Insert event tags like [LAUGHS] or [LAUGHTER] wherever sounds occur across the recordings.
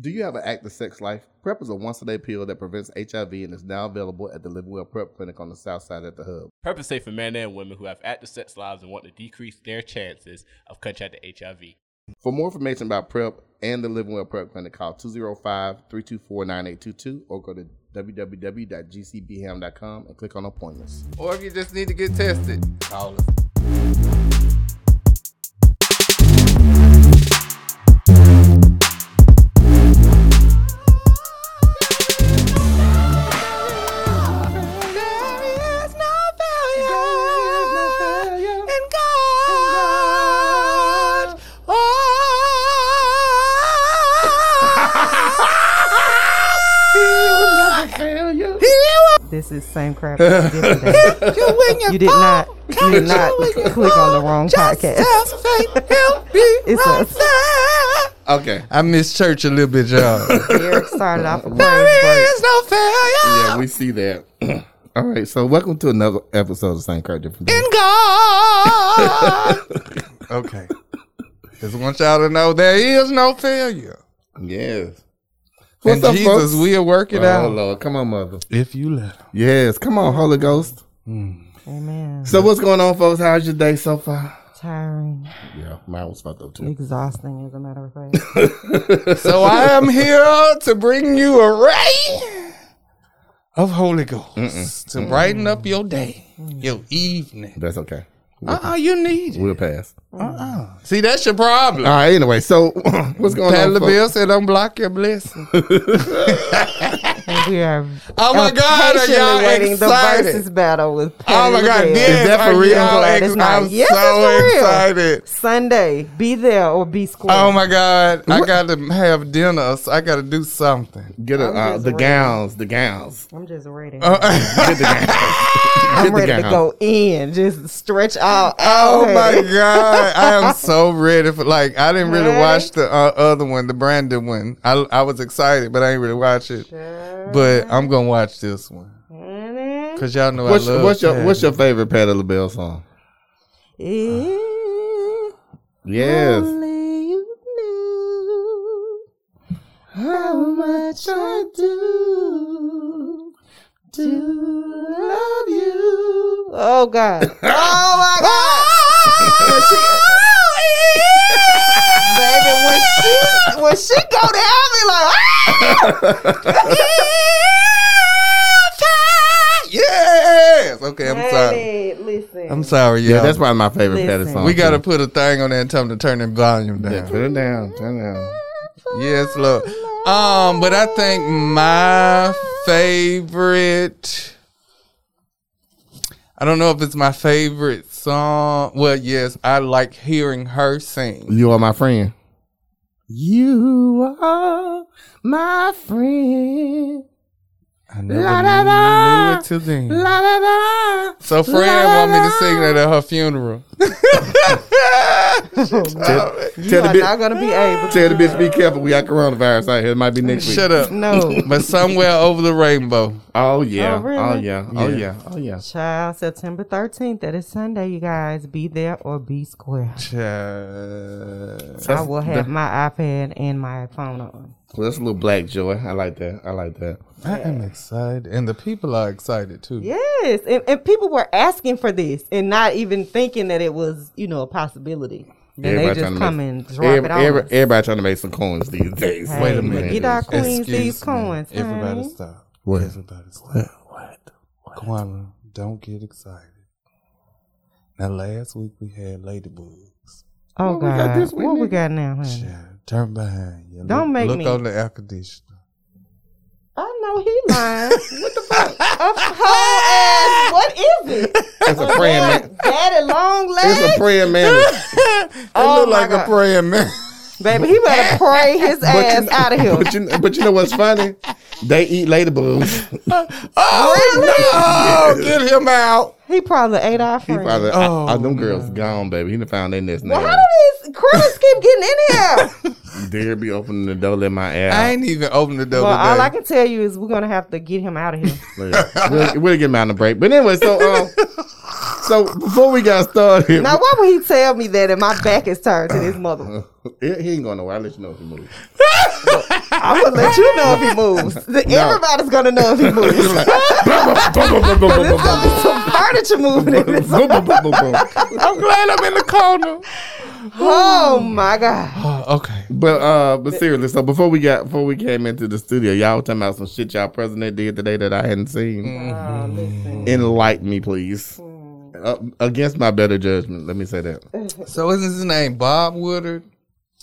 Do you have an active sex life? PrEP is a once a day pill that prevents HIV and is now available at the Living Well PrEP Clinic on the south side at the hub. PrEP is safe for men and women who have active sex lives and want to decrease their chances of contracting HIV. For more information about PrEP and the Living Well PrEP Clinic, call 205 324 9822 or go to www.gcbham.com and click on appointments. Or if you just need to get tested, call us. This same crap. as different you did [LAUGHS] not. You did not click on the wrong podcast. [LAUGHS] it's us. Okay. I missed church a little bit, y'all. [LAUGHS] Eric started off a praise break. no failure Yeah, we see that. [CLEARS THROAT] All right, so welcome to another episode of Same Crowd Different in God. okay. Just want y'all to know there is no failure. Yes. And Jesus folks? will work it Oh, out. Lord. Come on, mother. If you let him. Yes. Come on, Holy Ghost. Hmm. Amen. So, what's going on, folks? How's your day so far? Tiring, Yeah, mine was fucked up too. exhausting, as a matter of fact. [LAUGHS] So I am here to bring you a ray of Holy Ghost to brighten up your day, your evening. That's okay. Uh-uh, you need it. We'll pass. Uh-uh. See, that's your problem. All right, anyway, so [LAUGHS] what's going Pat on? folks? LaBelle said, unblock your blessing. [LAUGHS] And we are Oh my God, are y'all waiting the versus battle with Oh my God, LaBelle. Is that for are real? y'all I'm glad ex- I'm Yes, so it's for real. excited. Sunday, be there or be square. Oh my God, I got to have dinner. So I got to do something. Get a, I'm uh, the ready. gowns, the gowns. I'm just ready. Uh, [LAUGHS] [LAUGHS] Get the gowns. I'm Get the ready to go in, just stretch out. Oh out. my god, I am [LAUGHS] so ready for like I didn't really Ready? watch the uh, other one, the Brandon one. I I was excited, but I ain't really watch it. But I'm gonna watch this one Mm-hmm. because y'all know What's, I love. what's your Patti. What's your favorite Patti LaBelle song? If Yes. only you knew how much I do to love you. Oh God! [LAUGHS] Oh my God! [LAUGHS] when she, when she go down, me like. [LAUGHS] Yes. Okay, I'm sorry. Hey, listen. I'm sorry, y'all. Yeah, that's probably my favorite Patti Listen. song. we got to put a thing on there and tell them to turn the volume down. Yeah, put it down. Turn it down. Yes, look. Um, but I think my favorite. I don't know if it's my favorite song. Well, yes, I like hearing her sing. You are my friend. You are my friend. I never La, la, la. knew it till then. La la la. So, friend want me to sing that at her funeral. Tell, you tell are the bitch. not gonna be able. to. Tell the bitch be careful. We got coronavirus out here. It might be next week. Shut up. No. But somewhere over the rainbow. Oh yeah. Oh, Oh, really? yeah. Oh Yeah. yeah. Oh yeah. Child, September 13th. That is Sunday, you guys. Be there or be square. Child. I will have my iPad and my phone on. Well, that's a little black joy. I like that. I like that. I am excited. And the people are excited too. Yes. And, and people were asking for this and not even thinking that it was, you know, a possibility. And they just come make- and drop every- it on every- everybody trying to make some coins these days. Hey, Wait a minute. Get our queens Excuse these me. coins. Everybody honey. stop. What? Everybody stop. What? Kwana, don't get excited. Now, last week we had ladybugs. Oh, What we got God. this week, what we got now, honey? Yeah, turn behind you. Don't look, make look me- on the air conditioner. I know he lying. what the fuck? A [LAUGHS] whole ass. What is it? It's a praying man. Daddy long legs. It's a praying man. [LAUGHS] It Oh look like God. a praying man. Baby, he better [LAUGHS] pray his ass out of here. But you, but you know what's funny? They eat ladybugs. Oh, no! Get him out. He probably ate our He friend. probably, Oh, I, I, them girls gone, baby. He done found their nest now. well, now. how do these critters keep getting in here? [LAUGHS] Dare be opening the door, let my ass. I ain't even opened the door well, all. I can tell you is we're gonna have to get him out of here. [LAUGHS] We'll, we'll get him out on the break. But anyway, so um, [LAUGHS] so before we got started, now, why would he tell me that? And my back is turned to this mother. he, he ain't going nowhere. I'll let you know if he moves. I'm I'm gonna let you know if he moves. Everybody's gonna know if he moves. Some furniture moving in [LAUGHS] this. I'm glad I'm in the corner. Oh my god. Oh, [SIGHS] okay. But uh, but seriously, so before we got before we came into the studio, y'all were talking about some shit y'all president did today that I hadn't seen. Oh, listen. Enlighten me, please. Uh, against my better judgment, let me say that. [LAUGHS] So isn't his name Bob Woodward?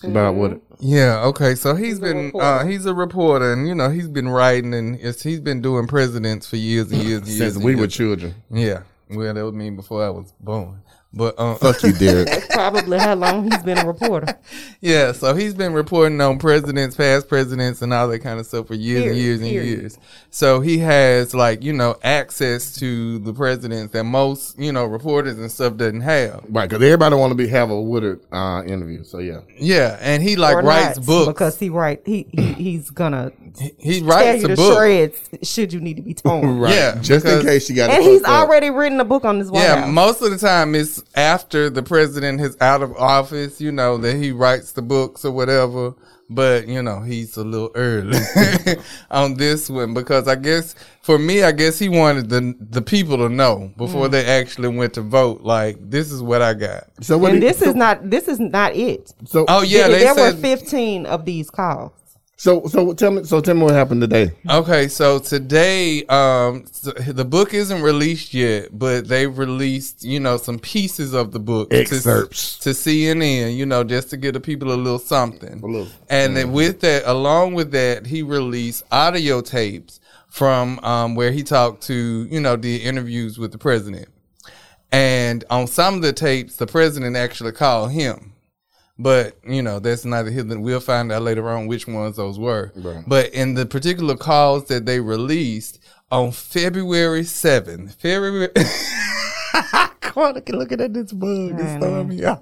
About what? Yeah. Okay. So he's a been uh, he's a reporter, and you know he's been writing, and it's, he's been doing presidents for years and years and [LAUGHS] years. Since and we were children. Yeah. Well, that would mean before I was born. But uh, Fuck you, Derek. That's probably how long he's been a reporter. [LAUGHS] yeah, so he's been reporting on presidents, past presidents, and all that kind of stuff for years and Period, years and period. years. So he has like you know access to the presidents that most you know reporters and stuff doesn't have. right, because everybody want to be have a Woodward uh, interview. So yeah, Yeah, and he like or writes not, books. because he write he, he [CLEARS THROAT] he's gonna he, he tell writes you a the book. shreds should you need to be torn. [LAUGHS] right. Yeah, just in case you got. And he's already written a book on this White Yeah, House. most of the time it's after the president is out of office, you know, that he writes the books or whatever. But, you know, he's a little early [LAUGHS] on this one because I guess for me, I guess he wanted the the people to know before mm. they actually went to vote. Like, this is what I got. So what? and he- this so, is not this is not it. So Oh yeah, there they there were 15 of these calls. So so tell me. So tell me what happened today. Okay, so today, um, so the book isn't released yet, but they released, you know, some pieces of the book to- Excerpts. to, CNN, you know, just to give the people a little something. little- and then with that, along with that, he released audio tapes from um, where he talked to, you know, the interviews with the president. And on some of the tapes, the president actually called him. But you know that's neither here than we'll find out later on which ones those were. Right. But in the particular calls that they released on February seventh, February. [LAUGHS] God, I can looking at this bug. It's throwing me off.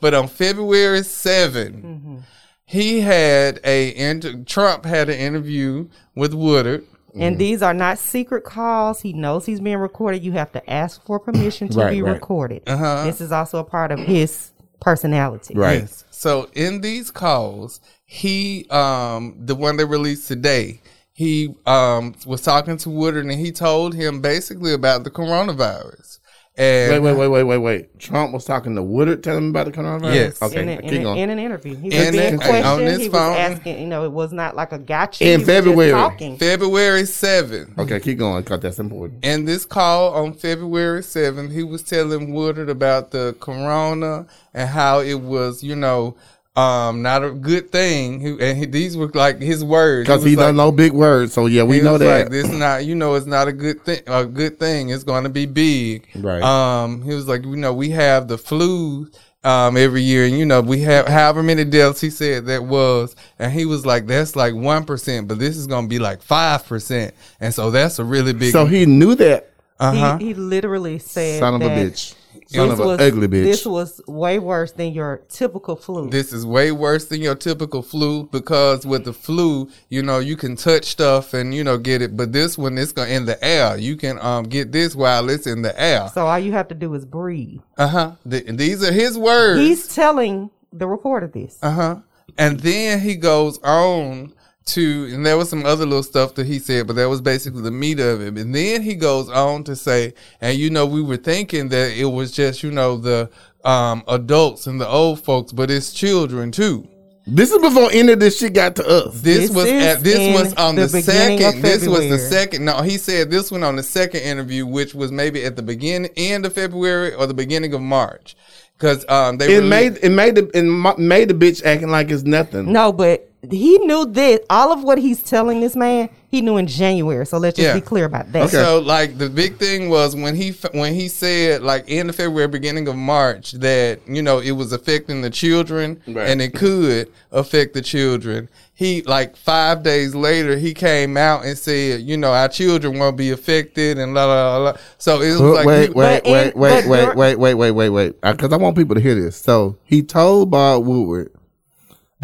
But on February 7th, he had a inter- Trump had an interview with Woodward. And these are not secret calls. He knows he's being recorded. You have to ask for permission to Right, be right. recorded. Uh-huh. This is also a part of his personality. Right. Yes. So in these calls, he um the one they released today, he um was talking to Woodward and he told him basically about the coronavirus. And Wait, wait, wait, wait, wait, wait. Trump was talking to Woodward, telling him about the coronavirus. Yes. Okay, In, a- in, keep a- going. in an interview, he In was being a- questioned. on his he phone. was asking. You know, it was not like a gotcha. In He was just February. talking. February 7th. okay, keep going. Cause that's important. In this call on February 7th, he was telling Woodward about the corona and how it was, you know, um, not a good thing. He, and he, these were like his words. Because was he like, doesn't know big words. So yeah, we know that. Like, this not, you know, it's not a good thing. A good thing. It's going to be big. Right. Um, he was like, you know, we have the flu. Um, every year, and you know, we have however many deaths he said that was, and he was like, "That's like one percent, but this is gonna be like five percent," and so that's a really big. so he knew that. uh-huh. He, he literally said, Son of a bitch. Son This of was an ugly bitch. This was way worse than your typical flu. This is way worse than your typical flu because with the flu, you know, you can touch stuff and you know get it, but this one it's gonna in the air. You can um get this while it's in the air. so all you have to do is breathe. Uh huh. these are his words. He's telling the reporter this. Uh huh. And then he goes on to, and there was some other little stuff that he said, but that was basically the meat of it. And then he goes on to say, and you know, we were thinking that it was just, you know, the um, adults and the old folks, but it's children too. This is before any of this shit got to us. This, This was at this was on the the, second. This was the second. No, he said this one on the second interview, which was maybe at the beginning, end of February or the beginning of March, because um they It released- made it made the it made the bitch acting like it's nothing. No, but he knew this. All of what he's telling this man, he knew in January. So let's just Yeah. be clear about that. So like the big thing was when he when he said like end of February, beginning of March that you know it was affecting the children Right. and it could affect the children. He like five days later he came out and said you know our children won't be affected and la la la. la. So it was Wait, like wait, he- wait, But in- wait, wait, but wait, dur- wait, wait, wait, wait, wait. Because I want people to hear this. So he told Bob Woodward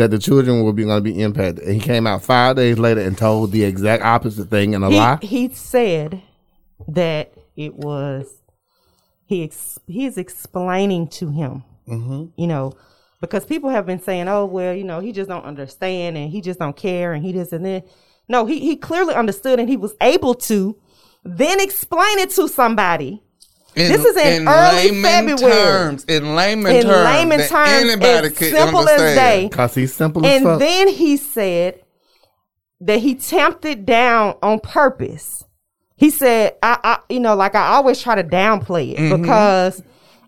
that the children will be going to be impacted, and he came out five days later and told the exact opposite thing in a lie. he, he said that it was he ex, he's explaining to him, Mm-hmm. you know, because people have been saying, "Oh, well, you know, he just don't understand and he just don't care and he just and then." No, he he clearly understood and he was able to then explain it to somebody. In, This is in early layman February. terms. In layman In terms. layman terms, anybody as could simple as day. Cause he's simple as And then he said that he tamped it down on purpose. He said, I, I you know, like I always try to downplay it because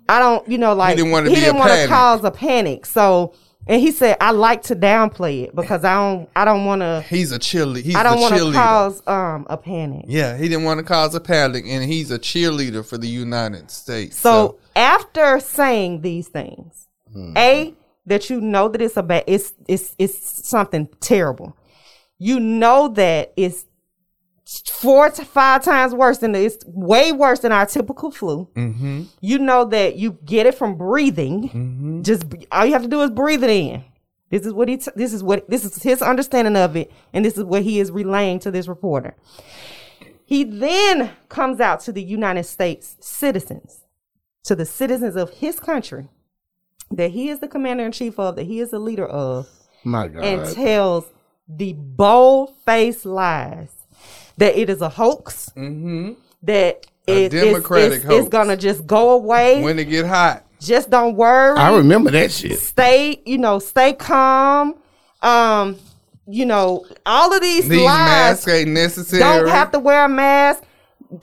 I don't, you know, like Mm-hmm. didn't wanna he didn't want to cause a panic. So, and he said, I like to downplay it because I don't, I don't want to, He's a cheerleader. He's I don't want to cause um a panic. yeah, he didn't want to cause a panic, and he's a cheerleader for the United States. So after saying these things, a that you know that it's a bad, it's it's it's something terrible. You know that it's four to five times worse than it's way worse than our typical flu. Mm-hmm. You know that you get it from breathing. Just all you have to do is breathe it in. This is what he. T- this is what this is his understanding of it, and this is what he is relaying to this reporter. He then comes out to the United States citizens, to the citizens of his country, that he is the commander in chief of, that he is the leader of, My God. and tells the bold faced lies that it is a hoax, that it- it's- democratic it's, hoax. it's gonna just go away. when it get hot, just don't worry. I remember that shit. stay, you know, stay calm. Um, you know, all of these, these lies masks ain't necessary. don't have to wear a mask.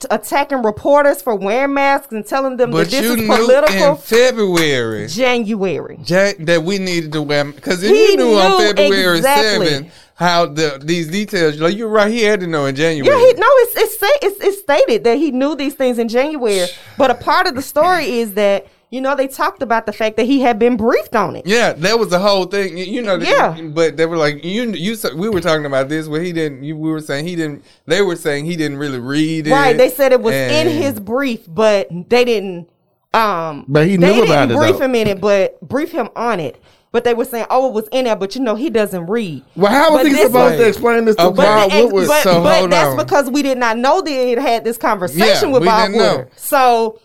Attacking reporters for wearing masks and telling them But that this you is knew political. in February January. Jack, that we needed to wear because He you knew, on knew February exactly. 7th how the these details. Like you're right, he had to know in January. Yeah, he no, it's it's say, it's it's stated that he knew these things in January. But a part of the story is that you know they talked about the fact that he had been briefed on it. Yeah, that was the whole thing. You- You know, Yeah. But they were like, you, you. We were talking about this where he didn't. You, we were saying he didn't. They were saying he didn't really read it. Right? They said it was in his brief, but they didn't. Um, But he they knew didn't about it, brief though. him in it, but brief him on it. But they were saying, "Oh, it was in there," but you know, he doesn't read. Well, how was But he supposed was- to explain this to Okay. Bob and- Woodward? but, So, but that's on. because we did not know that he had this conversation Yeah, with Bob didn't know. Woodward. So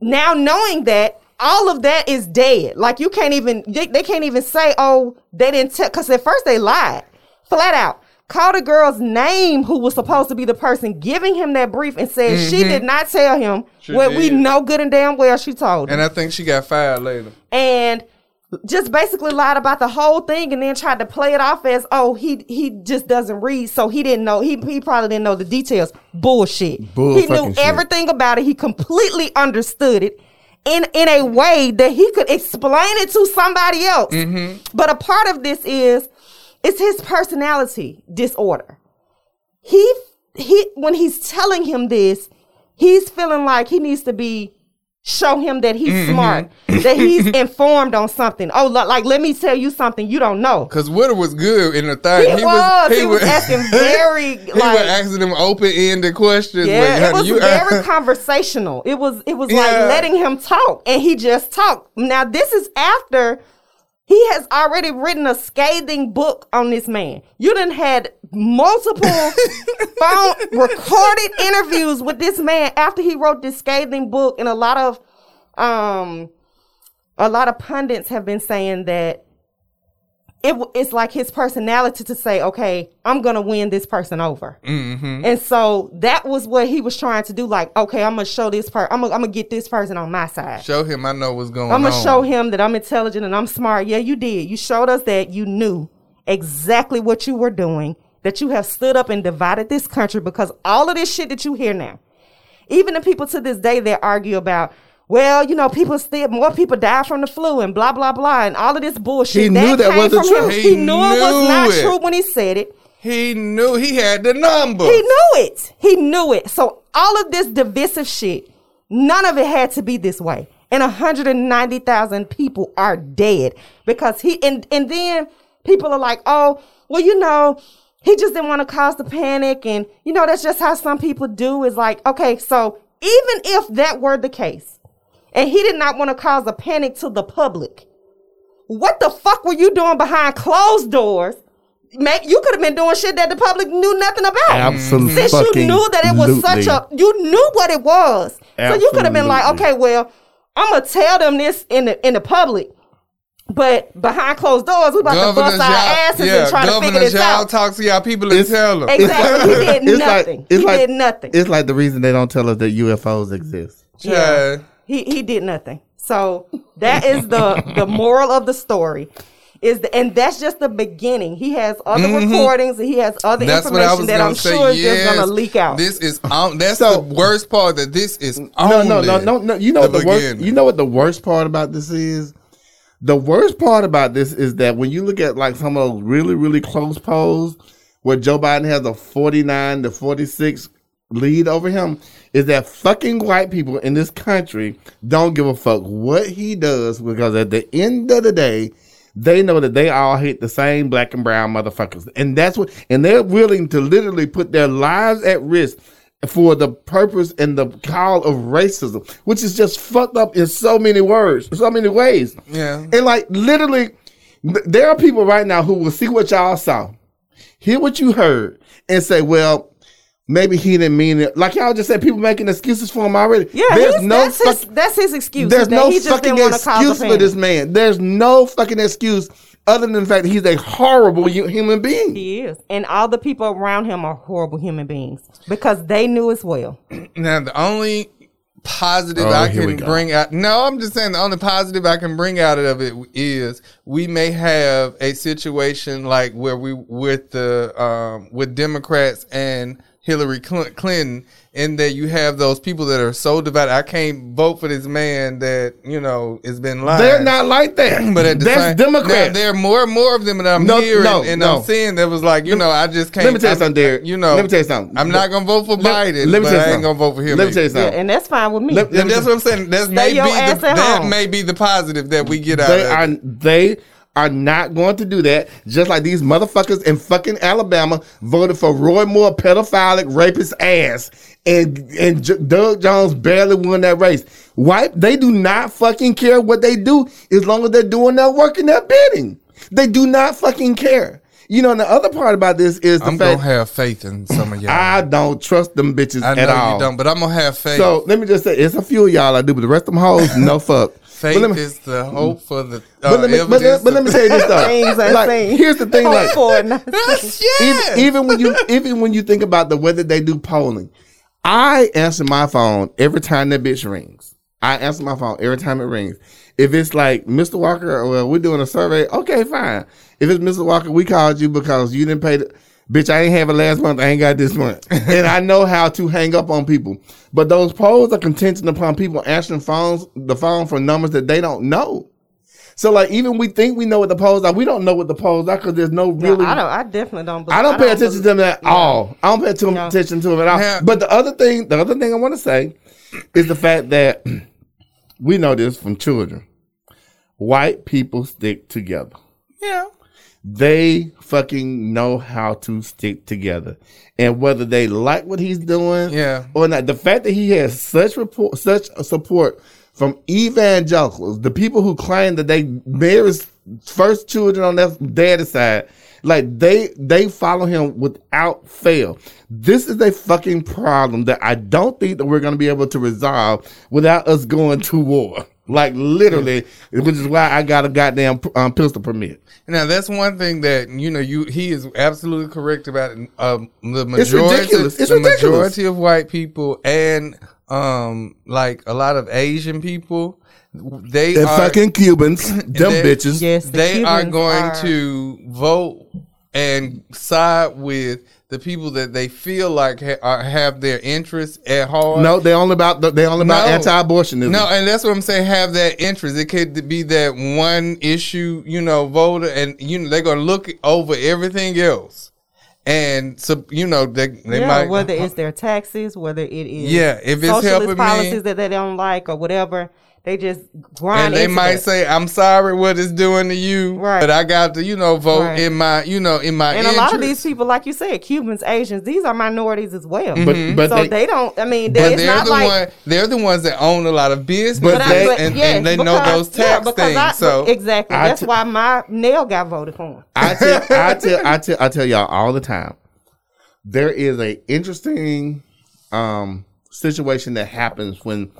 now knowing that, all of that is dead. Like you can't even they, they can't even say, oh, they didn't tell because at first they lied flat out. Called a girl's name who was supposed to be the person giving him that brief and said she did not tell him Sure what we Mm-hmm. know good and damn well she told him And I think she got fired later. and just basically lied about the whole thing and then tried to play it off as oh he he just doesn't read. So he didn't know he, he probably didn't know the details. Bullshit. Bull he knew fucking shit. everything about it. He completely understood it in in a way that he could explain it to somebody else. Mm-hmm. But a part of this is it's his personality disorder. He he when he's telling him this he's feeling like he needs to be show him that he's mm-hmm. smart that he's [LAUGHS] informed on something oh like let me tell you something you don't know Cause Woodward was good in the thing. He was. He was asking [LAUGHS] very, he was asking them open ended questions. yeah like, it was you- very [LAUGHS] conversational it was it was Yeah. like letting him talk and he just talked now this is after he has already written a scathing book on this man. You done had multiple phone recorded interviews with this man after he wrote this scathing book, and a lot of um a lot of pundits have been saying that it it's like his personality to say, okay, I'm gonna win this person over, Mm-hmm. and so that was what he was trying to do. Like, okay, I'm gonna show this person, I'm gonna, I'm gonna get this person on my side. show him I know what's going on. I'm gonna show him that I'm intelligent and I'm smart. Yeah, you did. You showed us that you knew exactly what you were doing. That you have stood up and divided this country because all of this shit that you hear now, even the people to this day that argue about, well, you know, people still more people die from the flu and blah blah blah and all of this bullshit. He knew that wasn't true. He He, knew it was not it. true when he said it. He knew he had the number. He knew it. He knew it. So all of this divisive shit, none of it had to be this way. And 190,000 people are dead because he and and then people are like, "Oh, well, you know, he just didn't want to cause the panic and you know, that's just how some people do is like, okay, so even if that were the case and he did not want to cause a panic to the public, what the fuck were you doing behind closed doors? Make, you could have been doing shit that the public knew nothing about. Absolutely. Since you knew that it was such a, you knew what it was. So you could have been like, okay, well, I'm gonna tell them this in the in the public, But behind closed doors, we about to bust our asses y'all, and try to figure governors, this y'all out. talk to y'all people and It's- tell them. Exactly. He [LAUGHS] did It's nothing. like it's he like did nothing. It's like the reason they don't tell us that UFOs exist. Yeah. He he did nothing. So that is the the moral of the story. Is the, and that's just the beginning. He has other recordings and he has other Mm-hmm. That's what I information was that I'm say. sure is just gonna leak out. This is um, that's So- the worst part. That this is No, only no, no, no, no. You know the the worst. You know what the worst part about this is. The worst part about this is that when you look at like some of those really, really close polls where Joe Biden has a forty-nine to forty-six lead over him, is that fucking white people in this country don't give a fuck what he does because at the end of the day. They know that they all hate the same black and brown motherfuckers. And that's what, and they're willing to literally put their lives at risk for the purpose and the call of racism, which is just fucked up in so many words, so many ways. Yeah. And like literally, there are people right now who will see what y'all saw, hear what you heard, and say, well, maybe he didn't mean it. Like y'all just said, people making excuses for him already. yeah, There's no that's, his, that's his excuse. there's that no he just fucking didn't want to cause excuse for this man. There's no fucking excuse other than the fact that he's a horrible human being. He is, and all the people around him are horrible human beings because they knew as well. [CLEARS THROAT] Now the only positive Oh, I can bring out no, I'm just saying the only positive I can bring out of it is we may have a situation like where we with the um with Democrats and Hillary Clinton in that you have those people that are so divided. I can't vote for this man that, you know, has been lying. They're not like that. [CLEARS THROAT] But at the that's same, Democrats. Now, there are more and more of them that I'm No, hearing, no, and no. I'm seeing that was like, you know, I just can't. Let me tell you something, Derek. You know, Let me tell you something. I'm not gonna vote for Let- Biden, let me tell you I ain't something. gonna vote for him. Let me tell you either. Yeah, something. and that's fine with me. Let- let And me that's what I'm saying. That's Stay may your be ass the, at that home. may be the positive that we get out They of are it. they are not going to do that. Just like these motherfuckers in fucking Alabama voted for Roy Moore, pedophilic rapist ass, and and J- Doug Jones barely won that race. White, they do not fucking care what they do as long as they're doing their work and their bidding. They do not fucking care. You know, and the other part about this is the fact I'm fact gonna have faith in some of y'all. I don't trust them bitches I know at all. you don't, but I'm gonna have faith. So let me just say, it's a few of y'all I do, but the rest of them hoes, no [LAUGHS] fuck. Faith But let me- is the hope for the. Uh, but let me, but, let, but let me tell you this though. Things unseen. like, here's the thing, like Hope for it, not- That's- [LAUGHS] even, even when you even when you think about the way that they do polling, I answer my phone every time that bitch rings. I answer my phone every time it rings. If it's like Mr. Walker, well, we're doing a survey. Okay, fine. If it's Mr. Walker, we called you because you didn't pay the bitch. I ain't have it last month. I ain't got this month, [LAUGHS] and I know how to hang up on people. But those polls are contingent upon people answering phones, the phone for numbers that they don't know. So like even we think we know what the polls are, we don't know what the polls are because there's no No, really. I don't. I definitely don't. I don't pay attention to them at all. I don't pay too No. attention to them at all. Yeah. But the other thing, the other thing I want to say is the fact that [CLEARS THROAT] we know this from children. White people stick together. yeah. They fucking know how to stick together, and whether they like what he's doing, Yeah. or not. The fact that he has such report, such support from evangelicals, the people who claim that they bear first children on their daddy's side, like they they follow him without fail. This is a fucking problem that I don't think that we're going to be able to resolve without us going to war. Like literally, which is why I got a goddamn um, pistol permit. Now that's one thing that you know you he is absolutely correct about. Um, the It's majority, ridiculous. It's the ridiculous. majority of white people and um like a lot of Asian people, they And are fucking Cubans, [CLEARS THROAT] them they- bitches. Yes, the they are going are- to vote and side with the people that they feel like ha- are, have their interests at heart. No, they only about they only about No. anti-abortionism. No, and that's what I'm saying. Have that interest. It could be that one issue, you know, voter, and you know they're gonna look over everything else, and so you know they they yeah, might whether it's their taxes, whether it is Yeah, if it's socialist helping me- policies that they don't like or whatever, they just grind. and they into might that. say, "I'm sorry, what it's doing to you," Right. but I got to, you know, vote Right. in my, you know, in my. And a lot of these people, like you said, Cubans, Asians, these are minorities as well. But but so they, they, don't. I mean, But it's they're not the like. one. They're the ones that own a lot of business, But But they- I, but and, yes, and they know those yeah, tax because things. I- so exactly, I that's t- why my nail got voted for. I tell [LAUGHS] I tell I tell I tell y'all all the time. There is a interesting um situation that happens when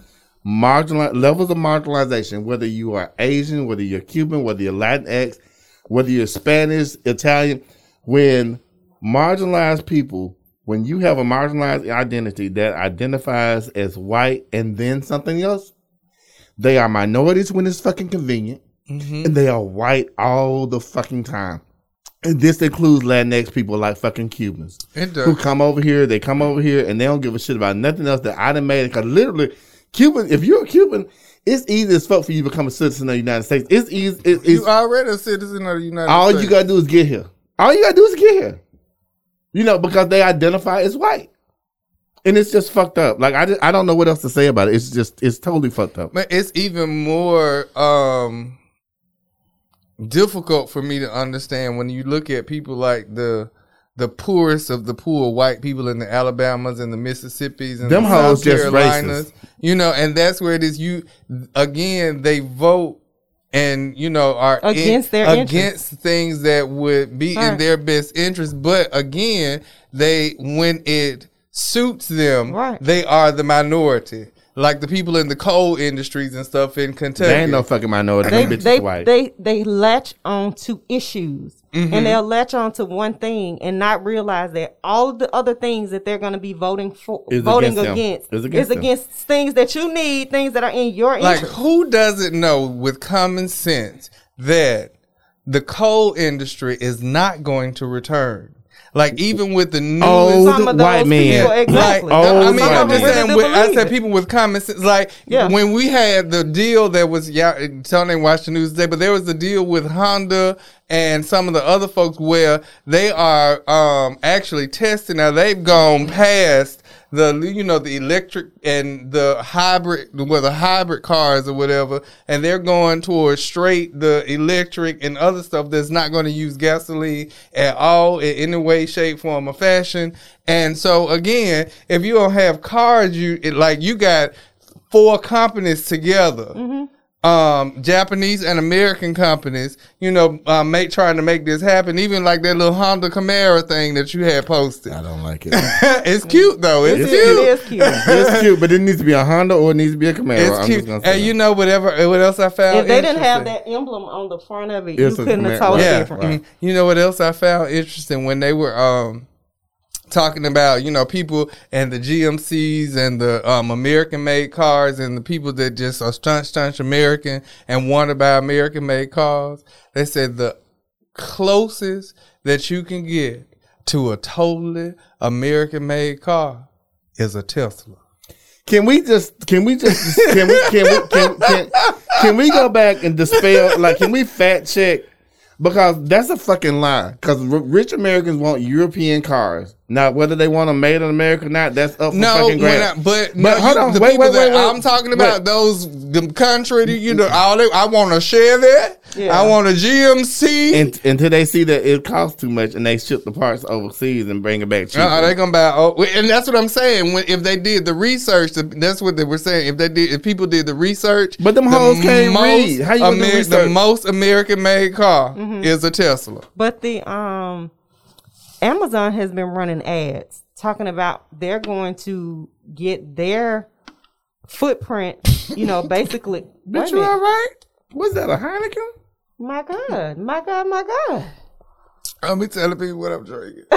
marginal levels of marginalization, whether you are Asian, whether you're Cuban, whether you're Latinx, whether you're Spanish, Italian, when marginalized people, when you have a marginalized identity that identifies as white and then something else, they are minorities when it's fucking convenient, mm-hmm. and they are white all the fucking time. And this includes Latinx people like fucking Cubans who come over here. They come over here and they don't give a shit about nothing else that I done made. Because literally, Cuban, if you're a Cuban, it's easy as fuck for you to become a citizen of the United States. It's easy. It, it's, You already a citizen of the United all States. All you gotta do is get here. All you gotta do is get here. You know, because they identify as white. And it's just fucked up. Like I, just, I don't know what else to say about it. It's just it's totally fucked up. But it's even more um difficult for me to understand when you look at people like the the poorest of the poor white people in the Alabamas and the Mississippis and Them the hoes South just Carolinas. racist. You know, and that's where it is. You again, they vote and you know are in- Against their against things that would be in their best interest. But again, they when it suits them, Right. they are the minority. Like the people in the coal industries and stuff in Kentucky. They ain't no fucking minority. they Them bitches they, white. they they latch on to issues Mm-hmm. and they'll latch on to one thing and not realize that all the other things that they're going to be voting for Is voting against against, Is against is against things that you need things that are in your like who doesn't know with common sense that the coal industry is not going to return? Like even with the newest some of white man, people exactly Like, I mean, I'm just saying. really With, I said people with common sense. Like Yeah. when we had the deal that was, yeah, Tony watched the news today, but there was the deal with Honda and some of the other folks where they are um, actually testing. Now they've gone past the you know the electric and the hybrid, well the hybrid cars or whatever, and they're going towards straight the electric and other stuff that's not going to use gasoline at all in any way, shape, form, or fashion. And so again, if you don't have cars, you it, like you got four companies together. Mm-hmm. Um, Japanese and American companies, you know, uh, make trying to make this happen. Even like that little Honda Camaro thing that you had posted. I don't like it. [LAUGHS] it's cute though. It's, it cute. is cute it's cute, but it needs to be a Honda or it needs to be a Camaro. It's I'm cute. just And that. you know whatever what else I found? if they didn't have that emblem on the front of it It's you couldn't have command- told right. it Yeah. different Right. mhm. You know what else I found interesting when they were um talking about you know people and the GMCs and the um, American made cars and the people that just are stunt stunt American and want to buy American made cars. They said the closest that you can get to a totally American made car is a Tesla. Can we just can we just can we can we can, can, can we go back and dispel like can we fact check because that's a fucking lie because rich Americans want European cars now whether they want them made in America or not that's up for No, fucking when I, grabs. but, no, hold on, the wait, people wait, wait, wait. I'm talking Wait. about those the country, you know, all they, I want a Chevy, Yeah. I want a GMC. And, until they see that it costs too much and they ship the parts overseas and bring it back cheap. uh, they gonna buy, oh, and that's what I'm saying. When if they did the research, that's what they were saying. If they did, if people did the research, But them the hoes can't read. How you gonna do Amer- the most American made car Mm-hmm. is a Tesla. But the um Amazon has been running ads talking about they're going to get their footprint, you know, basically. [LAUGHS] wait a Bitch, you all right? Was that a Heineken? My God, my God, my God. I'm be telling people what I'm drinking. [LAUGHS]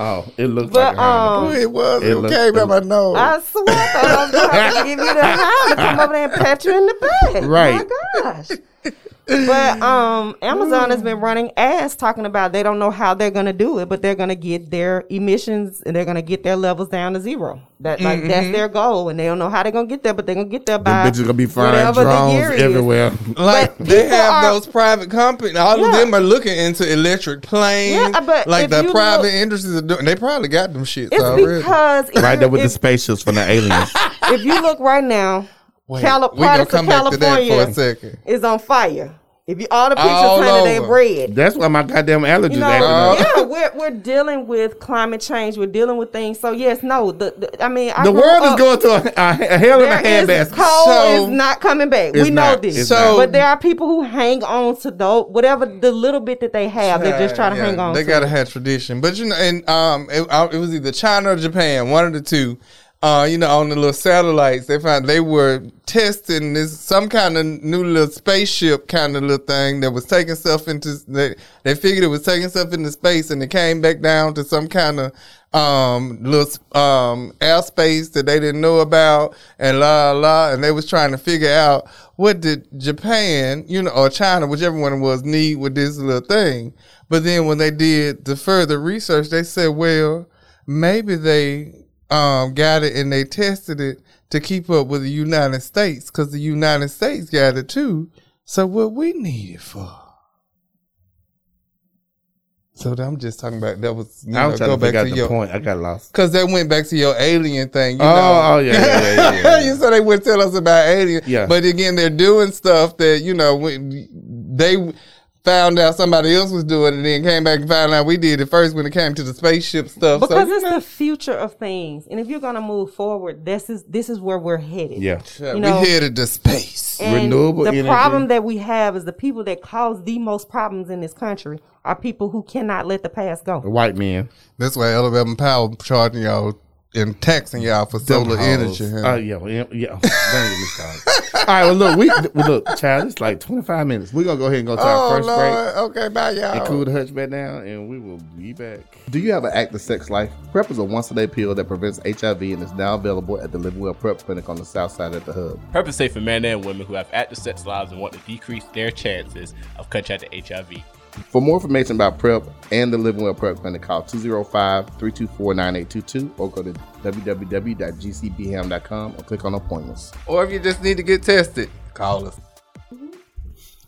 Oh, it looks But, like a Heineken. um, it was. It It, look- came it- out my nose. I swear I thought I was going to to give you the hand to come over there and pat you in the back. Right. My gosh. [LAUGHS] But [LAUGHS] um, Amazon has been running ads talking about they don't know how they're going to do it, but they're going to get their emissions and they're going to get their levels down to zero. That like that's their goal, and they don't know how they're going to get there, but they're going to get there Them by bitches gonna be flying whatever the year drones everywhere. Like But they have are- those private companies. All of them are looking into electric planes. Yeah, but like the private look- industries are doing. They probably got them shits It's already. because if, Right there with the spaceships from the aliens. [LAUGHS] if you look right now, Wait, Cali- we gonna come of back to that for a second. is on fire. If you all the pictures, All honey, they over. red. That's why my goddamn allergies You know, acting up. yeah, we're we're dealing with climate change. We're dealing with things. So yes, no. The, the I mean, I The grew world is going to a, a, a hell of a handbasket. coal So- is not coming back. We know not. this. It's not. but there are people who hang on to those whatever the little bit that they have. They just try to Yeah, hang on. They to gotta it. have tradition, but you know, and um, it, uh, it was either China or Japan, one of the two. Uh, you know, on the little satellites, they found they were testing this some kind of new little spaceship kind of little thing that was taking stuff into. They, they figured it was taking stuff into space, and it came back down to some kind of um little um airspace that they didn't know about, and la la. And they was trying to figure out what did Japan, you know, or China, whichever one it was, need with this little thing. But then when they did the further research, they said, well, maybe they um, got it and they tested it to keep up with the United States because the United States got it too. So what we need it for? So I'm just talking about that was you I know, was trying go to back to the your point. I got lost. because that went back to your alien thing. You Oh, know? oh, yeah, yeah, yeah, yeah, yeah. [LAUGHS] you said they would tell us about alien. Yeah. But again, they're doing stuff that you know when they found out somebody else was doing it, and then came back and found out we did it first when it came to the spaceship stuff. Because so, it's the future of things, and if you're gonna move forward, this is this is where we're headed. Yeah. Yeah, you know- we headed to space. And Renewable the energy. problem that we have is the people that cause the most problems in this country are people who cannot let the past go. White men. That's why Alabama Power charging y'all and taxing y'all for solar Them energy. hoes. huh? Oh yeah, well, yeah. yeah. Don't get me started. All right, well look, we well, look, child, it's like twenty five minutes. We're gonna go ahead and go to our oh first break. Okay, bye y'all. and cool the hutch back down, and we will be back. Do you have an active sex life? PrEP is a once a day pill that prevents HIV and is now available at the Living Well PrEP Clinic on the south side at the hub. PrEP is safe for men and women who have active sex lives and want to decrease their chances of contracting HIV. For more information about PrEP and the Living Well PrEP Clinic, call 205 324 9822 or go to www.gcbham.com or click on appointments. Or if you just need to get tested, call us.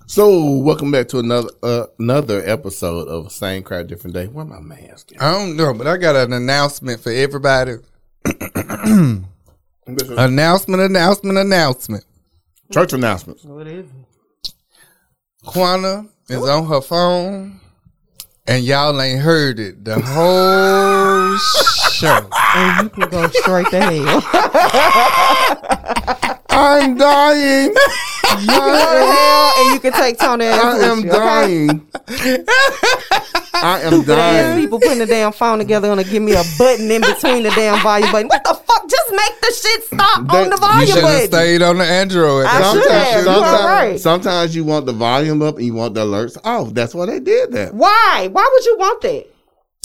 So, welcome back to another uh, another episode of Same Crowd Different Day. Where my mask? at? I don't know, but I got an announcement for everybody. [CLEARS THROAT] announcement, announcement, announcement. Church announcements. What is it? Quana is on her phone, and y'all ain't heard it the whole [LAUGHS] show. And you can go straight to hell. [LAUGHS] I'm dying. you can go to hell and you can take Tony I am dying. I am dying. people putting the damn phone together gonna give me a button in between the damn volume button. What the fuck? Just make the shit stop That- on the You volume should have button. stayed on the Android. I That's should what you have. You right. sometimes you want the volume up and you want the alerts off. That's why they did that. Why? Why would you want that?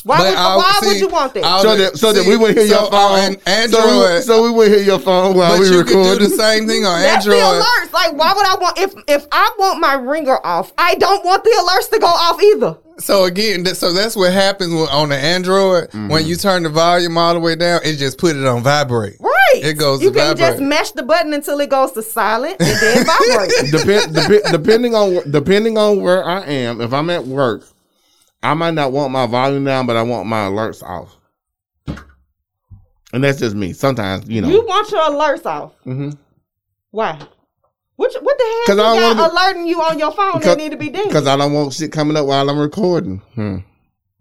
Why, would, I- why see, would you want that? I- So that so that we would hear so your phone. on Android- So we, so we would hear your phone while But we you record. can do the same thing on That's the Android. alerts. Like, why would I want if if I want my ringer off? I don't want the alerts to go off either. So again, so that's what happens on the Android Mm-hmm. when you turn the volume all the way down. It just put it on vibrate. Right. It goes You to can vibrate. just mash the button until it goes to silent and then vibrate. [LAUGHS] Depend, depe- depending on depending on where I am, if I'm at work, I might not want my volume down, but I want my alerts off. And that's just me. Sometimes, you know, You want your alerts off. Mhm. Why? What, you- what the hell I you don't alerting you on your phone Because- that need to be dinged? because I don't want shit coming up while I'm recording. Hmm.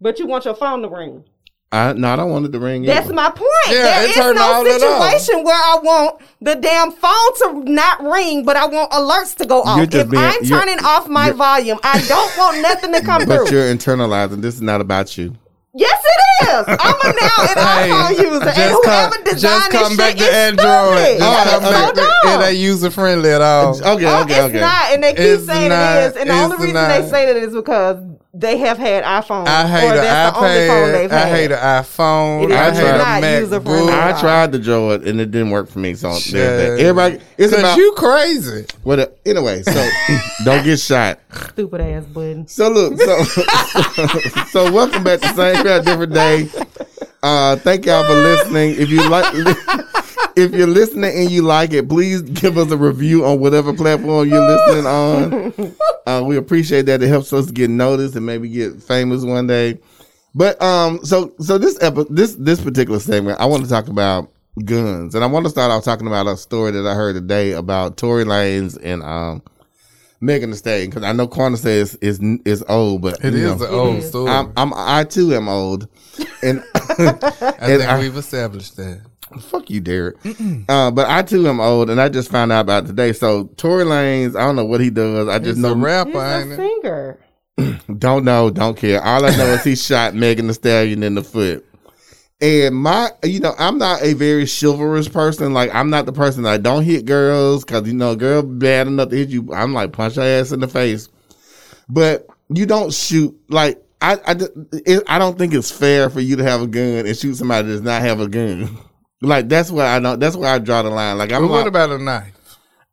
But you want your phone to ring. I no, I don't want it to ring. That's either. my point. Yeah, there it is turned no situation where I want the damn phone to not ring, but I want alerts to go off. If being- I'm turning off my volume, I don't want nothing to come [LAUGHS] But through. you're internalizing. This is not about you. Yes, it is. I'm a now an iPhone user, and just whoever come, designed just this come back shit to Android. stupid. Come It's back so dumb. It ain't user friendly at all. Oh, okay, Oh, okay, it's okay. not, and they keep It's saying not. it is. And the only reason not. they say that is because they have had iPhones, I hate or an that's the only phone they've I had. hate an iPhone. I hate a. MacBook. I tried to draw it and it didn't work for me. So there's that. Shit. everybody, it's about you crazy. what. a- Anyway, so [LAUGHS] don't get shot. Stupid ass button. So look, so [LAUGHS] so welcome back to Same Crowd Different Day. Uh, thank y'all for listening. If you like, if you're listening and you like it, please give us a review on whatever platform you're listening on. Uh, we appreciate that. It helps us get noticed and maybe get famous one day. But um, so so this epi- this this particular segment, I want to talk about guns, and I want to start off talking about a story that I heard today about Tory Lanez and um. Megan Thee Stallion, because I know Quanah says is is old, but it is know, an old story. I'm, I'm I too am old, and [LAUGHS] I and think I- we've established that. Fuck you, Derek. Uh, but I too am old, and I just found out about today. So Tory Lanez, I don't know what he does. I just He's a know, rapper, He's ain't a it? singer. [CLEARS THROAT] don't know, don't care. All I know is he shot Megan Thee Stallion in the foot, And my, you know, I'm not a very chivalrous person. Like, I'm not the person that don't hit girls because, you know, a girl bad enough to hit you. I'm like, punch her ass in the face. But you don't shoot, like, I, I, it, I don't think it's fair for you to have a gun and shoot somebody that does not have a gun. [LAUGHS] Like, that's where I don't, that's where I draw the line. Like, I'm But what not- about a knife?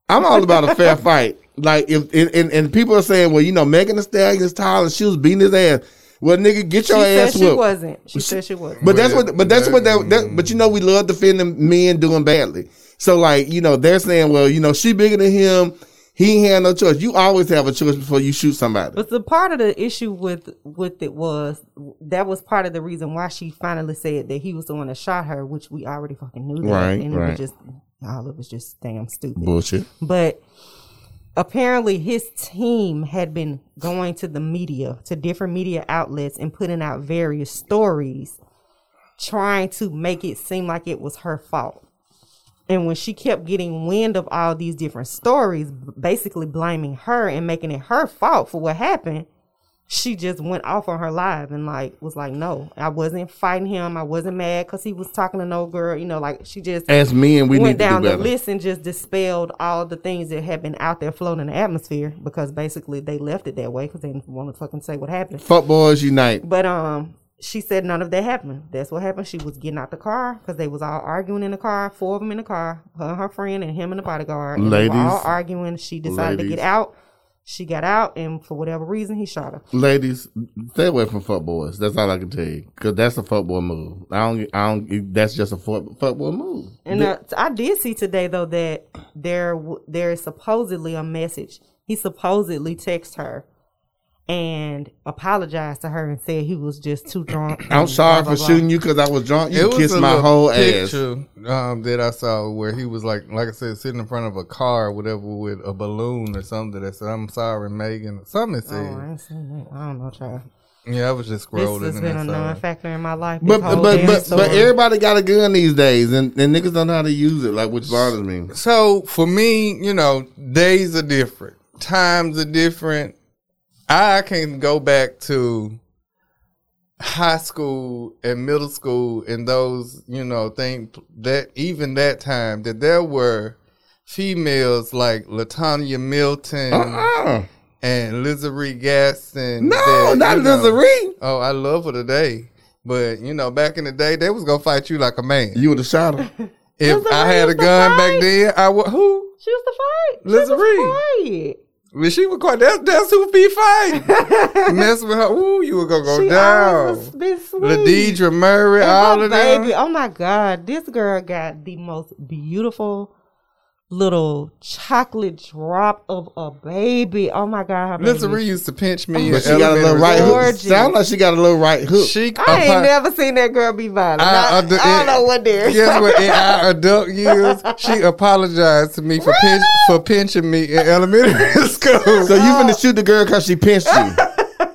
I'm all about a fair [LAUGHS] fight. Like if and, and, and people are saying, well, you know, Megan Thee Stallion is tall and she was beating his ass. Well, nigga, get She your said ass she whooped. wasn't. She said she wasn't. But that's what. But that's what that, that- that. But you know, we love defending men doing badly. So like, you know, they're saying, well, you know, she bigger than him. He ain't had no choice. You always have a choice before you shoot somebody. But the part of the issue with with it was that was part of the reason why she finally said that he was the one that shot her, which we already fucking knew that, Right, and it right. was just all it was just damn stupid. Bullshit. But apparently, his team had been going to the media, to different media outlets, and putting out various stories, trying to make it seem like it was her fault. And when she kept getting wind of all these different stories, basically blaming her and making it her fault for what happened, she just went off on her live and like was like, "No, I wasn't fighting him. I wasn't mad because he was talking to no girl. You know, like she just As men, we went down do the list and just dispelled all the things that had been out there floating in the atmosphere because basically they left it that way because they didn't want to fucking say what happened. Fuck boys unite. But um, she said none of that happened. That's what happened. She was getting out the car because they was all arguing in the car. Four of them in the car. Her, and her friend, and him and the bodyguard. And they were all arguing. She decided to get out. She got out, and for whatever reason, he shot her. Ladies, stay away from fuck boys. That's all I can tell you. Cause that's a fuck boy move. I don't. I don't. That's just a fuck, fuck boy move. And uh, I did see today though that there there is supposedly a message. He supposedly texted her and apologized to her and said he was just too drunk. [CLEARS THROAT] I'm sorry blah, for blah, shooting you because I was drunk. You kissed my little whole ass. picture, um, that I saw where he was like, like I said, sitting in front of a car or whatever with a balloon or something that said, "I'm sorry, Megan." or Something that blah. said, Oh, I ain't seen that. I don't know, child. yeah, I was just scrolling. This has been I a saw it. non-factor in my life. But this but but, but everybody got a gun these days, and, and niggas don't know how to use it. Like which bothers me. So for me, you know, days are different, times are different. I can go back to high school and middle school and those, you know, things that even that time that there were females like Latanya Milton Uh-uh. and Lizzie Gaston. No, that, not you know- Lizzie. Oh, I love her today. But you know, back in the day, they was gonna fight you like a man. You would have shot her. if Lizzie I had a used to gun back then, I would. Who? she was the fight. Lizzie she was Reed. fight. Well, she was quite. That's that's who be fighting. [LAUGHS] Mess with her. Ooh, you were gonna go She down. Ladidra Murray, And all of baby, them. oh my God, this girl got the most beautiful little chocolate drop of a baby. Oh my God, her baby. Used to pinch me. in But she got a little right school. hook. Sound like she got a little right hook. She, I ain't apo- never seen that girl be violent. I- I, I do- I don't know what there. Guess what? In [LAUGHS] our adult years, she apologized to me for pinch, for pinching me in elementary [LAUGHS] school. so you finna shoot the girl because she pinched you.